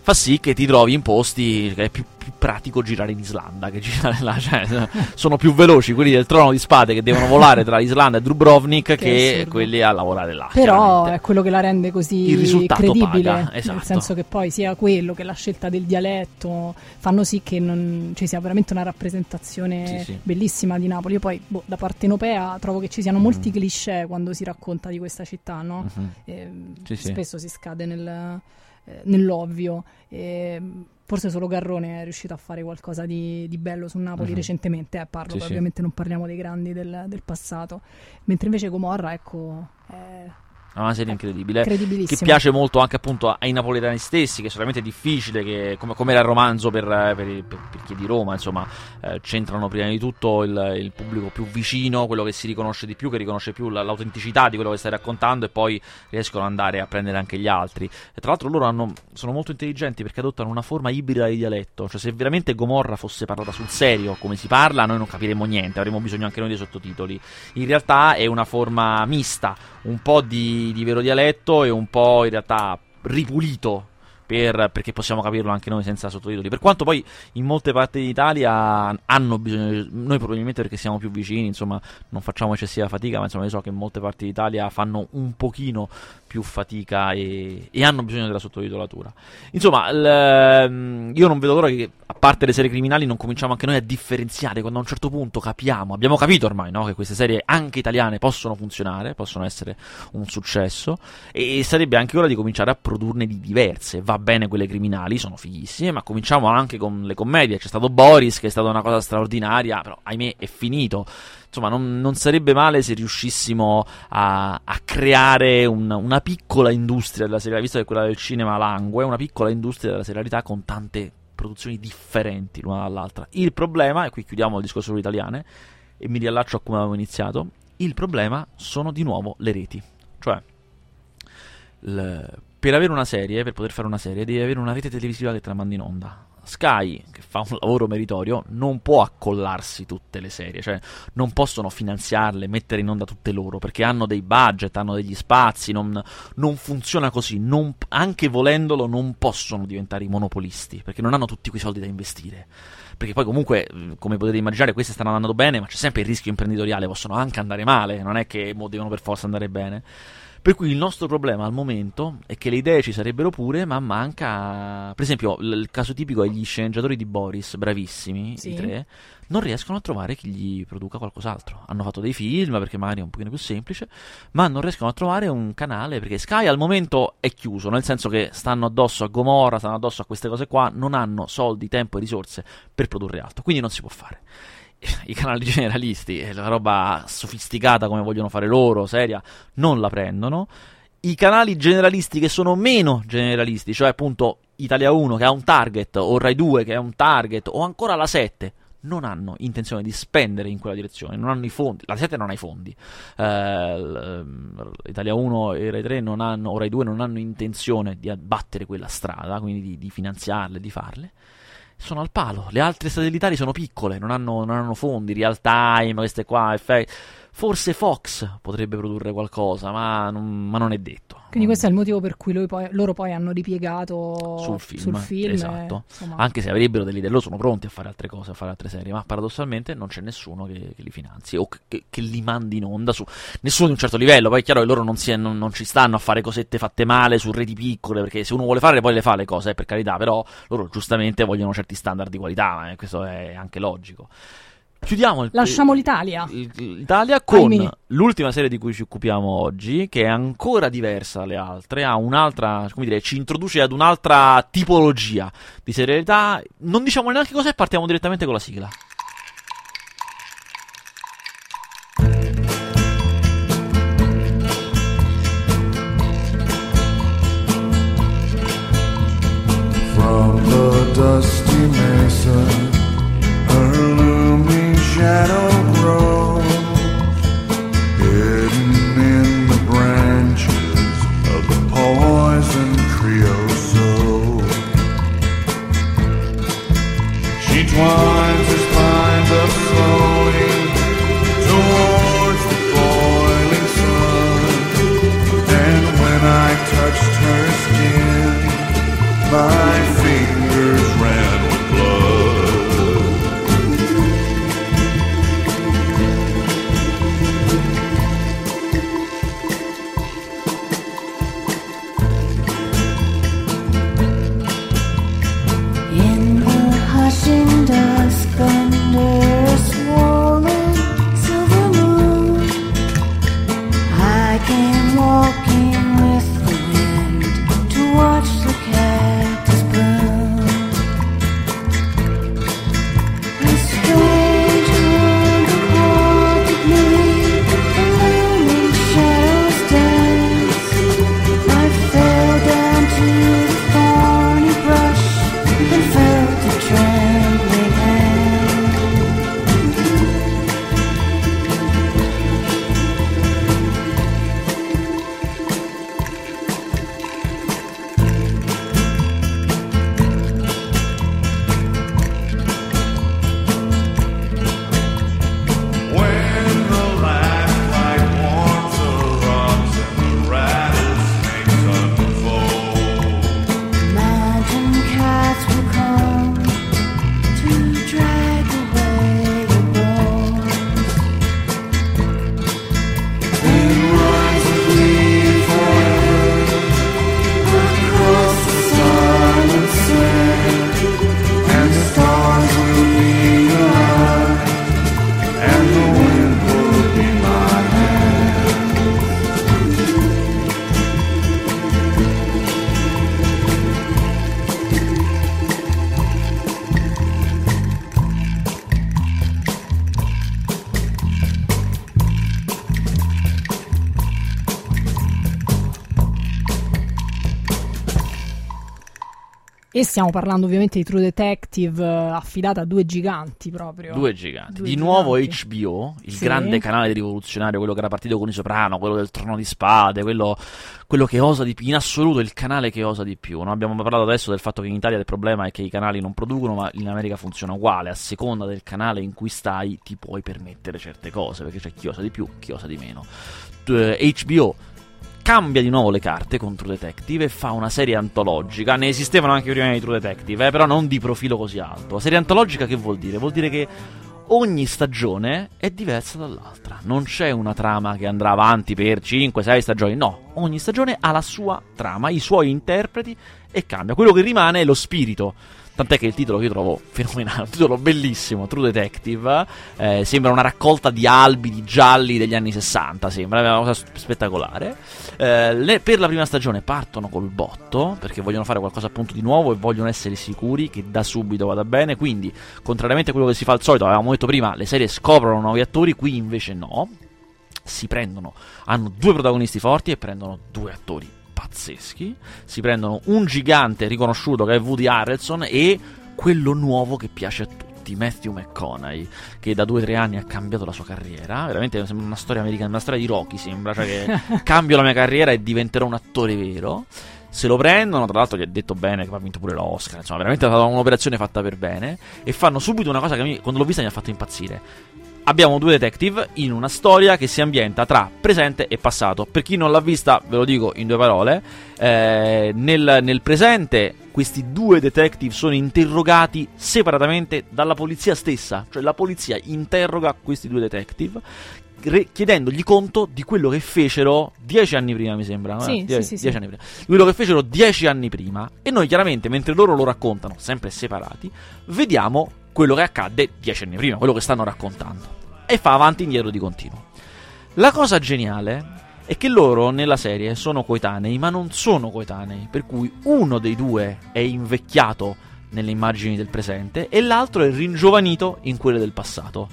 fa sì che ti trovi in posti che è più, più pratico girare in Islanda che girare là. Cioè, sono più veloci quelli del trono di spade che devono volare tra l'Islanda e Dubrovnik che, che quelli a lavorare là. Però è quello che la rende così credibile. Paga, esatto. Nel senso che poi sia quello che la scelta del dialetto fanno sì che non, ci sia veramente una rappresentazione sì, sì. bellissima di Napoli. Io poi boh, da parte europea trovo che ci siano molti mm. cliché quando si racconta di questa città, no? Mm-hmm. E, sì, spesso si scade nel eh, nell'ovvio. E forse solo Garrone è riuscito a fare qualcosa di, di bello su Napoli uh-huh. recentemente, eh, parlo, sì, ovviamente sì. non parliamo dei grandi del, del, passato, mentre invece Gomorra, ecco... Eh, è una serie incredibile. Che piace molto anche appunto ai napoletani stessi, che è solamente difficile, che, come, come, era il romanzo per, per, per, per, chi è di Roma, insomma, eh, c'entrano prima di tutto il, il, pubblico più vicino, quello che si riconosce di più, che riconosce più l'autenticità di quello che stai raccontando e poi riescono ad andare a prendere anche gli altri. E tra l'altro loro hanno, sono molto intelligenti perché adottano una forma ibrida di dialetto, cioè se veramente Gomorra fosse parlata sul serio, come si parla, noi non capiremmo niente, avremmo bisogno anche noi dei sottotitoli. In realtà è una forma mista, un po' di di, vero dialetto e un po' in realtà ripulito per, perché possiamo capirlo anche noi senza sottotitoli. Per quanto poi in molte parti d'Italia hanno bisogno, noi probabilmente perché siamo più vicini, insomma, non facciamo eccessiva fatica, ma insomma, io so che in molte parti d'Italia fanno un pochino più fatica e, e hanno bisogno della sottotitolatura. Insomma, l, ehm, io non vedo l'ora che, a parte le serie criminali, non cominciamo anche noi a differenziare quando a un certo punto capiamo, abbiamo capito ormai no, che queste serie anche italiane possono funzionare, possono essere un successo e sarebbe anche ora di cominciare a produrne di diverse. Va bene quelle criminali, sono fighissime, ma cominciamo anche con le commedie. C'è stato Boris, che è stata una cosa straordinaria, però ahimè è finito. Insomma, non, non sarebbe male se riuscissimo a, a creare un, una piccola industria della serialità, visto che quella del cinema langue, una piccola industria della serialità con tante produzioni differenti l'una dall'altra. Il problema, e qui chiudiamo il discorso sulle italiane, e mi riallaccio a come avevo iniziato, il problema sono di nuovo le reti. Cioè, per avere una serie, per poter fare una serie, devi avere una rete televisiva che te la manda in onda. Sky, che fa un lavoro meritorio, non può accollarsi tutte le serie, cioè non possono finanziarle, mettere in onda tutte loro, perché hanno dei budget, hanno degli spazi, non, non funziona così, non, anche volendolo non possono diventare i monopolisti, perché non hanno tutti quei soldi da investire perché poi comunque, come potete immaginare, queste stanno andando bene, ma c'è sempre il rischio imprenditoriale, possono anche andare male, non è che devono per forza andare bene. Per cui il nostro problema al momento è che le idee ci sarebbero pure, ma manca. Per esempio, il caso tipico è gli sceneggiatori di Boris, bravissimi, sì. i tre, non riescono a trovare chi gli produca qualcos'altro. Hanno fatto dei film perché magari è un pochino più semplice, ma non riescono a trovare un canale perché Sky al momento è chiuso, nel senso che stanno addosso a Gomorra, stanno addosso a queste cose qua, non hanno soldi, tempo e risorse per produrre altro, quindi non si può fare i canali generalisti, la roba sofisticata come vogliono fare loro, seria, non la prendono. I canali generalisti che sono meno generalisti, cioè appunto Italia 1 che ha un target, o Rai 2 che ha un target, o ancora la 7, non hanno intenzione di spendere in quella direzione, non hanno i fondi. La 7 non ha i fondi. Eh, Italia 1 e Rai 3 non hanno, o Rai 2 non hanno intenzione di abbattere quella strada, quindi di, di finanziarle, di farle sono al palo. Le altre satellitari sono piccole, non hanno, non hanno fondi, real time, queste qua, effetti. Forse Fox potrebbe produrre qualcosa, ma non, ma non è detto. Quindi questo è il motivo per cui poi, loro poi hanno ripiegato sul film. Sul film esatto. E, Anche se avrebbero delle idee, loro sono pronti a fare altre cose, a fare altre serie, ma paradossalmente non c'è nessuno che, che li finanzi o che, che, li mandi in onda su nessuno di un certo livello. Poi è chiaro che loro non, si, non, non, ci stanno a fare cosette fatte male su reti piccole, perché se uno vuole fare poi le fa le cose, eh, per carità, però loro giustamente vogliono certi standard di qualità, eh, questo è anche logico. Chiudiamo il, Lasciamo l'Italia. L'Italia con Ahimè. l'ultima serie di cui ci occupiamo oggi, che è ancora diversa dalle altre, ha un'altra, come dire, ci introduce ad un'altra tipologia di serialità. Non diciamo neanche cosa e partiamo direttamente con la sigla. From the dusty mesa shadow grows hidden in the branches of the poison creosote. She twines E stiamo parlando ovviamente di True Detective uh, affidata a due giganti proprio. Due giganti. Due di giganti. nuovo HBO, il Sì. grande canale rivoluzionario, quello che era partito con i Soprano, quello del Trono di Spade, quello, quello che osa di più, in assoluto il canale che osa di più. No? Abbiamo parlato adesso del fatto che in Italia il problema è che i canali non producono, ma in America funziona uguale. A seconda del canale in cui stai ti puoi permettere certe cose, perché c'è chi osa di più, chi osa di meno. Eh, HBO cambia di nuovo le carte con True Detective e fa una serie antologica. Ne esistevano anche prima di True Detective, eh, però non di profilo così alto. La serie antologica che vuol dire? Vuol dire che ogni stagione è diversa dall'altra. Non c'è una trama che andrà avanti per 5-6 stagioni, no. Ogni stagione ha la sua trama, i suoi interpreti e cambia. Quello che rimane è lo spirito. Tant'è che il titolo io trovo fenomenale, un titolo bellissimo, True Detective, eh, sembra una raccolta di albi di gialli degli anni 60, sembra una cosa spettacolare. Eh, le- per la prima stagione partono col botto, perché vogliono fare qualcosa appunto di nuovo e vogliono essere sicuri che da subito vada bene, quindi contrariamente a quello che si fa al solito, avevamo detto prima, le serie scoprono nuovi attori, qui invece no. Si prendono, hanno due protagonisti forti e prendono due attori pazzeschi. Si prendono un gigante riconosciuto che è Woody Harrelson e quello nuovo che piace a tutti, Matthew McConaughey, che da due o tre anni ha cambiato la sua carriera. Veramente sembra una storia americana, una storia di Rocky sembra, cioè che cambio la mia carriera e diventerò un attore vero. Se lo prendono, tra l'altro gli ha detto bene che ha vinto pure l'Oscar, insomma, veramente è stata un'operazione fatta per bene. E fanno subito una cosa che me, quando l'ho vista mi ha fatto impazzire abbiamo due detective in una storia che si ambienta tra presente e passato. Per chi non l'ha vista, ve lo dico in due parole. eh, nel, nel presente, questi due detective sono interrogati separatamente dalla polizia stessa. Cioè, la polizia interroga questi due detective. chiedendogli conto di quello che fecero dieci anni prima, mi sembra. Sì, Die- sì, sì, dieci sì. anni prima. Quello che fecero dieci anni prima. E noi, chiaramente, mentre loro lo raccontano, sempre separati, vediamo quello che accadde dieci anni prima, quello che stanno raccontando. E fa avanti e indietro di continuo. La cosa geniale è che loro nella serie sono coetanei, ma non sono coetanei, per cui uno dei due è invecchiato nelle immagini del presente e l'altro è ringiovanito in quelle del passato.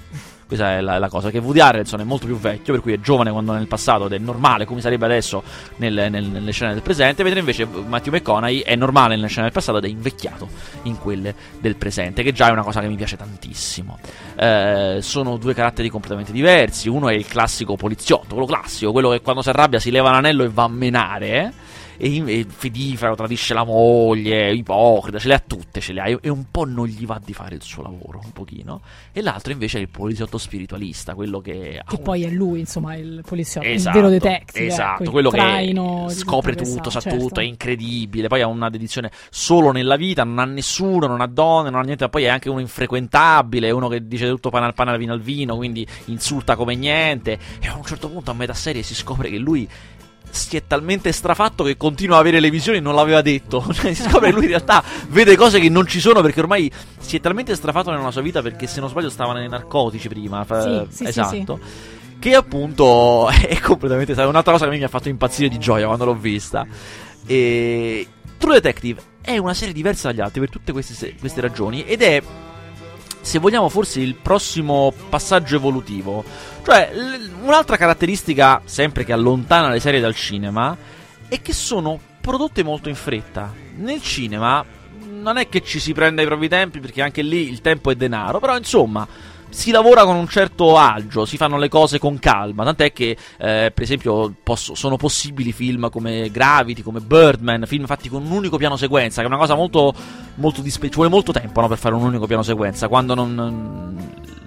Questa è la, la cosa, che Woody Harrelson è molto più vecchio, per cui è giovane quando nel passato ed è normale come sarebbe adesso nel- nel- nelle scene del presente, mentre invece Matthew McConaughey è normale nelle scene del passato ed è invecchiato in quelle del presente, che già è una cosa che mi piace tantissimo. Eh, sono due caratteri completamente diversi, uno è il classico poliziotto, quello classico, quello che quando si arrabbia si leva l'anello e va a menare, eh? E, e fedifero, tradisce la moglie, ipocrita, ce le ha tutte, ce le ha, e, un po' non gli va di fare il suo lavoro, un pochino. E l'altro invece è il poliziotto spiritualista, quello che... Che un- poi è lui, insomma, il poliziotto, Esatto, il vero detective. esatto, ecco, quello traino che scopre tutto, sa certo. tutto, è incredibile. Poi ha una dedizione solo nella vita, non ha nessuno, non ha donne, non ha niente. Poi è anche uno infrequentabile, uno che dice tutto pane al pane, al vino al vino, quindi insulta come niente. E a un certo punto, a metà serie, si scopre che lui si è talmente strafatto che continua a avere le visioni e non l'aveva detto. Cioè, si scopre che lui in realtà vede cose che non ci sono perché ormai si è talmente strafatto nella sua vita perché se non sbaglio stava nei narcotici prima. Sì, sì, sì, esatto. Che appunto è completamente. È un'altra cosa che a me mi ha fatto impazzire di gioia quando l'ho vista. E True Detective è una serie diversa dagli altri per tutte queste, queste ragioni ed è, se vogliamo, forse il prossimo passaggio evolutivo. Cioè, l- un'altra caratteristica, sempre che allontana le serie dal cinema, è che sono prodotte molto in fretta. Nel cinema non è che ci si prenda i propri tempi, perché anche lì il tempo è denaro, però insomma si lavora con un certo agio, si fanno le cose con calma, tant'è che eh, per esempio posso- sono possibili film come Gravity, come Birdman, film fatti con un unico piano sequenza, che è una cosa molto, molto dispe- ci vuole molto tempo no, per fare un unico piano sequenza, quando non,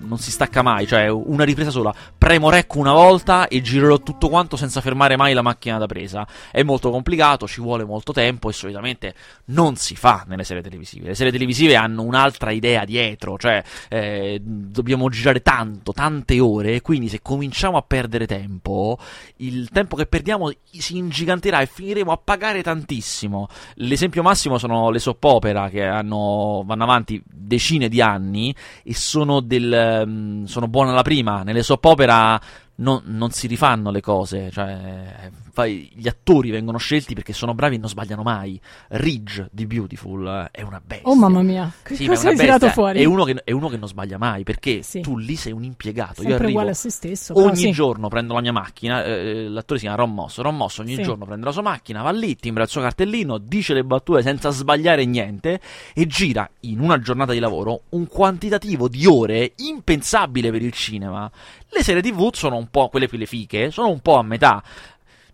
non- si stacca mai, cioè una ripresa sola, premo rec una volta e girerò tutto quanto senza fermare mai la macchina da presa. È molto complicato, ci vuole molto tempo e solitamente non si fa nelle serie televisive. Le serie televisive hanno un'altra idea dietro, cioè eh, dobbiamo girare tanto, tante ore, quindi se cominciamo a perdere tempo, il tempo che perdiamo si ingiganterà e finiremo a pagare tantissimo. L'esempio massimo sono le soap opera che hanno, vanno avanti decine di anni e sono, del, mm, sono buone alla prima. Nelle soap opera non, non si rifanno le cose, cioè fai, gli attori vengono scelti perché sono bravi e non sbagliano mai. Ridge di Beautiful eh, è una bestia. Oh mamma mia, che Sì, cosa hai tirato fuori? È uno, che, è uno che non sbaglia mai perché Sì. tu lì sei un impiegato. Io Sempre arrivo uguale a se stesso. ogni sì. giorno prendo la mia macchina. eh, l'attore si chiama Ron Moss. Ron Moss ogni giorno prende la sua macchina, va lì, timbra il suo cartellino, dice le battute senza sbagliare niente e gira in una giornata di lavoro un quantitativo di ore impensabile per il cinema. Le serie TV sono un po' quelle più le fiche, sono un po' a metà.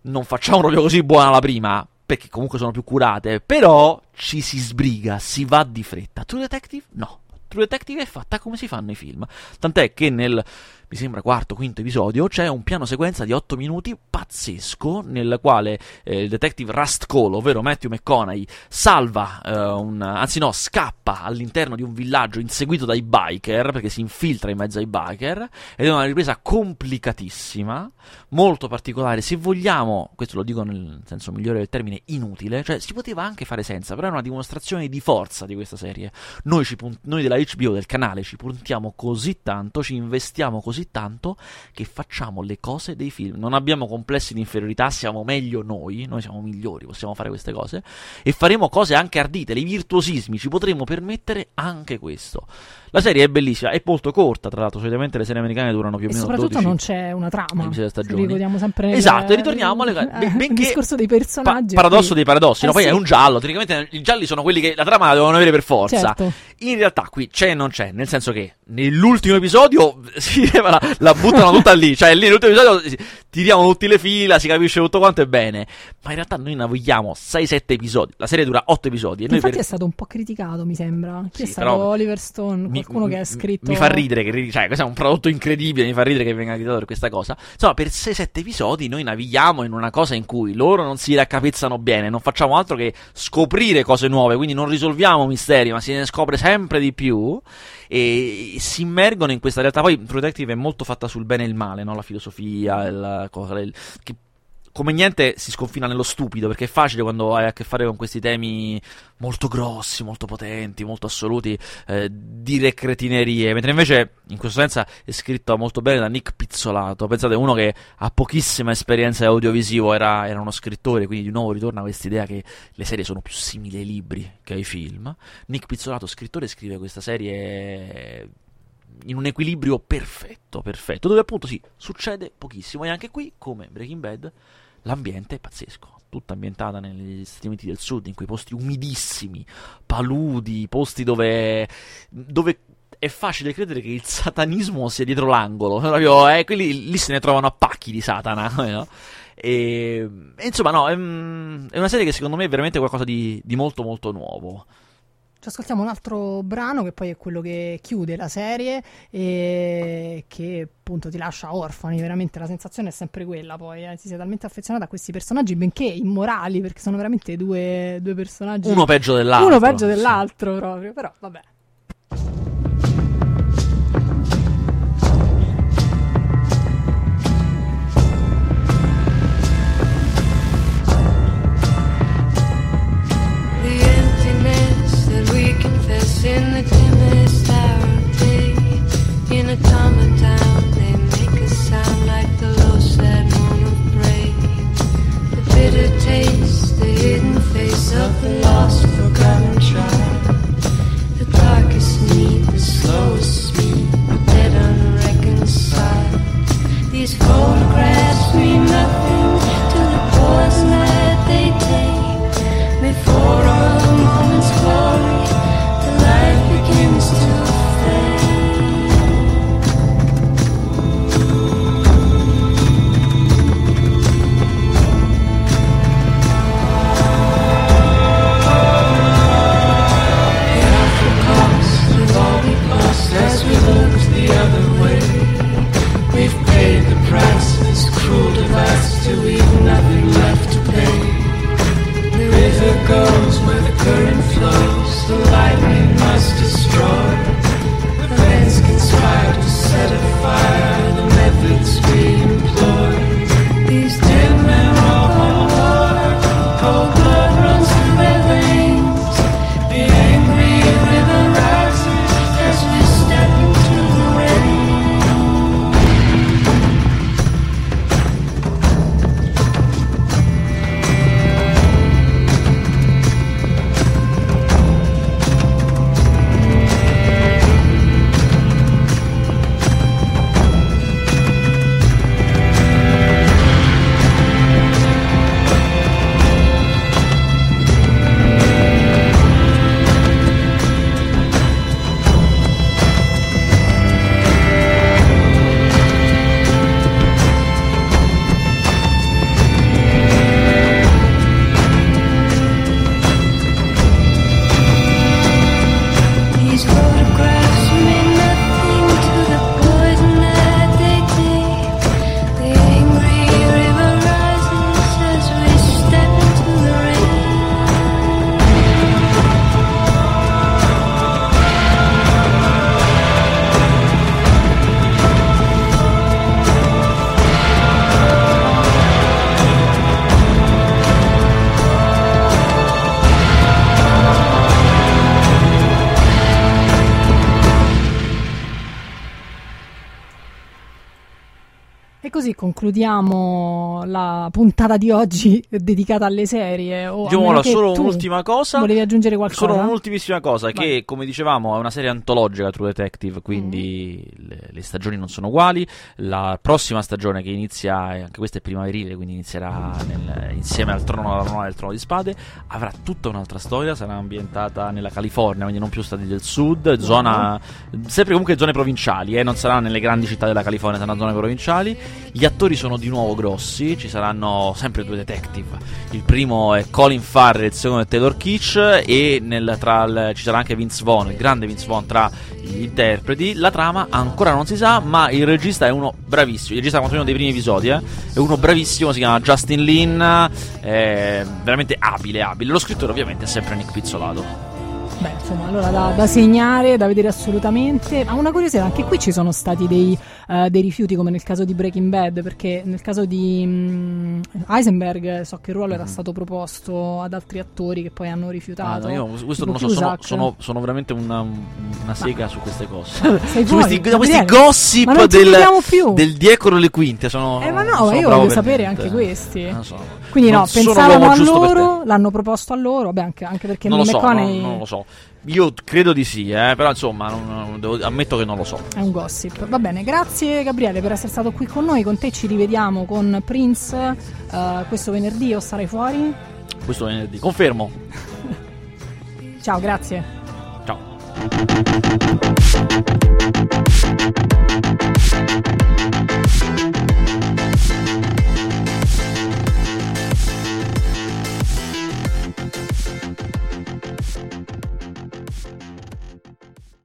Non facciamo proprio così buona la prima, perché comunque sono più curate, però ci si sbriga, si va di fretta. True Detective? No. True Detective è fatta come si fanno i film. Tant'è che nel, mi sembra, quarto, quinto episodio c'è un piano sequenza di 8 minuti pazzesco nel quale eh, il detective Rust Cole, ovvero Matthew McConaughey, salva eh, un, anzi no, scappa all'interno di un villaggio inseguito dai biker, perché si infiltra in mezzo ai biker, ed è una ripresa complicatissima, molto particolare, se vogliamo, questo lo dico nel senso migliore del termine, inutile, cioè si poteva anche fare senza, però è una dimostrazione di forza di questa serie. Noi, punt- noi della HBO, del canale, ci puntiamo così tanto, ci investiamo così tanto, che facciamo le cose dei film. Non abbiamo complessi di inferiorità, siamo meglio noi, noi siamo migliori, possiamo fare queste cose, e faremo cose anche ardite, i virtuosismi, ci potremo permettere anche questo. La serie è bellissima, è molto corta, tra l'altro, solitamente le serie americane durano più o E meno soprattutto 12 non c'è una trama. Ricordiamo sempre Esatto, e ritorniamo alle- eh, ben- benché- il discorso dei Pa- personaggi. paradosso qui- dei paradossi, no? Eh poi sì. è un giallo, teoricamente i gialli sono quelli che la trama la devono avere per forza. Certo. In realtà qui c'è e non c'è, nel senso che nell'ultimo episodio si la, la buttano tutta lì, cioè lì nell'ultimo episodio si- tiriamo tutti le fila, si capisce tutto quanto è bene, ma in realtà noi navigliamo 6-7 episodi, la serie dura 8 episodi e Infatti per- è stato un po' criticato, mi sembra. Chi è Sì, stato però Oliver Stone? mi- Qualcuno che ha scritto. Mi fa ridere, che, cioè, questo è un prodotto incredibile. Mi fa ridere che venga criticato per questa cosa. Insomma, per 6-7 episodi noi navighiamo in una cosa in cui loro non si raccapezzano bene, non facciamo altro che scoprire cose nuove, quindi non risolviamo misteri, ma si ne scopre sempre di più. E si immergono in questa realtà. Poi True Detective è molto fatta sul bene e il male, no? la filosofia, il, cosa- il- che come niente si sconfina nello stupido, perché è facile quando hai a che fare con questi temi molto grossi, molto potenti, molto assoluti, eh, dire cretinerie, mentre invece in questo senso è scritto molto bene da Nick Pizzolato. Pensate, uno che ha pochissima esperienza di audiovisivo, era, era uno scrittore, quindi di nuovo ritorna questa idea che le serie sono più simili ai libri che ai film. Nick Pizzolato, scrittore, scrive questa serie in un equilibrio perfetto, perfetto, dove appunto sì, succede pochissimo e anche qui, come Breaking Bad, l'ambiente è pazzesco. Tutta ambientata negli Stati Uniti del Sud, in quei posti umidissimi, paludi, posti dove, dove è facile credere che il satanismo sia dietro l'angolo. Proprio, eh, quelli lì se ne trovano a pacchi di Satana. no? E, insomma, no, è, mm, è una serie che secondo me è veramente qualcosa di, di molto, molto nuovo. Ci ascoltiamo un altro brano che poi è quello che chiude la serie e che appunto ti lascia orfani. Veramente la sensazione è sempre quella. Poi eh, ti sei talmente affezionato a questi personaggi, benché immorali, perché sono veramente due, due personaggi. Uno peggio dell'altro. Uno peggio sì. dell'altro proprio. Però vabbè. The hidden face of day, in a calm of dawn, they make a sound like the lost, forgotten till we've nothing left to pay. The river goes where the current flows, the lightning must destroy. The plans conspire to set a fire. the methods we concludiamo la puntata di oggi dedicata alle serie. O a Diciamo solo un'ultima cosa. Volevi aggiungere qualcosa? Solo un'ultimissima cosa, Vai. che come dicevamo è una serie antologica True Detective, quindi Mm-hmm. le, le stagioni non sono uguali. La prossima stagione che inizia, anche questa è primaverile, quindi inizierà nel- insieme al trono alla nuova del trono di spade, avrà tutta un'altra storia, sarà ambientata nella California, quindi non più stati del sud, zona, sempre comunque zone provinciali, eh, non sarà nelle grandi città della California, saranno zone provinciali. Gli attori sono di nuovo grossi, ci saranno sempre due detective. Il primo è Colin Farrell, il secondo è Taylor Kitsch e nel- il- ci sarà anche Vince Vaughn, il grande Vince Vaughn tra gli interpreti. La trama ancora non si sa, ma il regista è uno bravissimo. Il regista è uno dei primi episodi, eh, è uno bravissimo, si chiama Justin Lin, veramente abile, abile. Lo scrittore ovviamente è sempre Nick Pizzolato. Beh, insomma, allora da, da segnare, da vedere assolutamente. Ma una curiosità, anche qui ci sono stati dei, eh, dei rifiuti, come nel caso di Breaking Bad, perché nel caso di mm, Heisenberg so che il ruolo era Mhm. stato proposto ad altri attori che poi hanno Ah, rifiutato. no, io questo non lo so, sono, sono- sono veramente una, una sega su queste cose. Sei su fuori, questi, questi gossip Ma del, del dietro le quinte. Sono, Eh, ma no, io voglio per sapere niente. anche questi. Non so. Quindi Non no, pensavano a loro, l'hanno proposto a loro, vabbè anche, anche perché Non Neil so, McConaughey non, non lo so. Io credo di sì, eh, però insomma non, devo, ammetto che non lo so. È un gossip. Va bene, grazie Gabriele per essere stato qui con noi. Con te ci rivediamo con Prince uh, questo venerdì o sarai fuori? Questo venerdì, confermo. Ciao, grazie. Ciao.